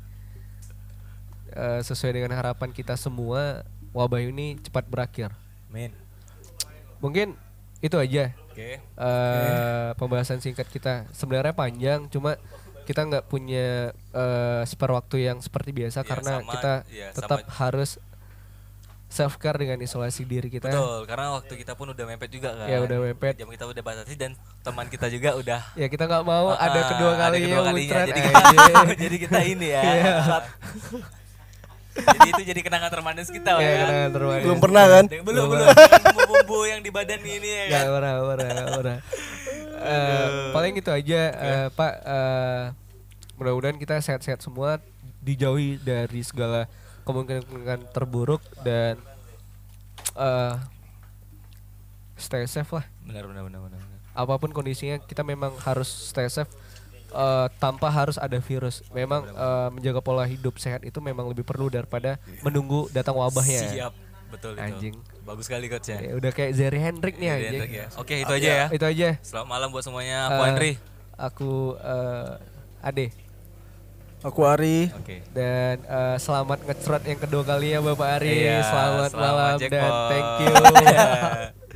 uh, sesuai dengan harapan kita semua wabah ini cepat berakhir. Min Mungkin itu aja Oke. eh pembahasan singkat kita sebenarnya panjang cuma kita nggak punya eh spare waktu yang seperti biasa Ya, karena sama- kita ya, tetap sama- harus self care dengan isolasi diri kita Betul, karena waktu kita pun udah mempet juga kan. Ya, udah mepet. Jam kita udah batasi dan teman kita juga udah ya kita nggak mau ada Ah, kedua ada kalinya kedua kalinya. Jadi, anjing. jadi kita ini ya. Iya. Jadi itu jadi kenangan termanis kita Ya, ya. kenangan termanis. Belum pernah kan? Dan belum belum bumbu-bumbu yang di badan ini ya kan. Nggak pernah, pernah, pernah. Eh, paling itu aja, eh, Pak. eh, mudah-mudahan kita sehat-sehat semua, dijauhi dari segala kemungkinan terburuk dan eh stay safe lah. Benar benar benar benar. Apa pun kondisinya, kita memang harus stay safe. eh, tanpa harus ada virus, memang eh, menjaga pola hidup sehat itu memang lebih perlu daripada menunggu datang wabahnya. Siap. Betul itu. Anjing. Bagus sekali coach ya. Ya, udah kayak Zeri Hendrik nih Jadi anjing. ya. Oke, itu aja ya. Itu aja. Selamat malam buat semuanya. Aku Eh, Andri. Aku eh, Ade Aku Ari. Oke. dan eh, selamat ngecrot yang kedua kalinya Bapak Ari. Iya, selamat, malam dan jackpot. thank you.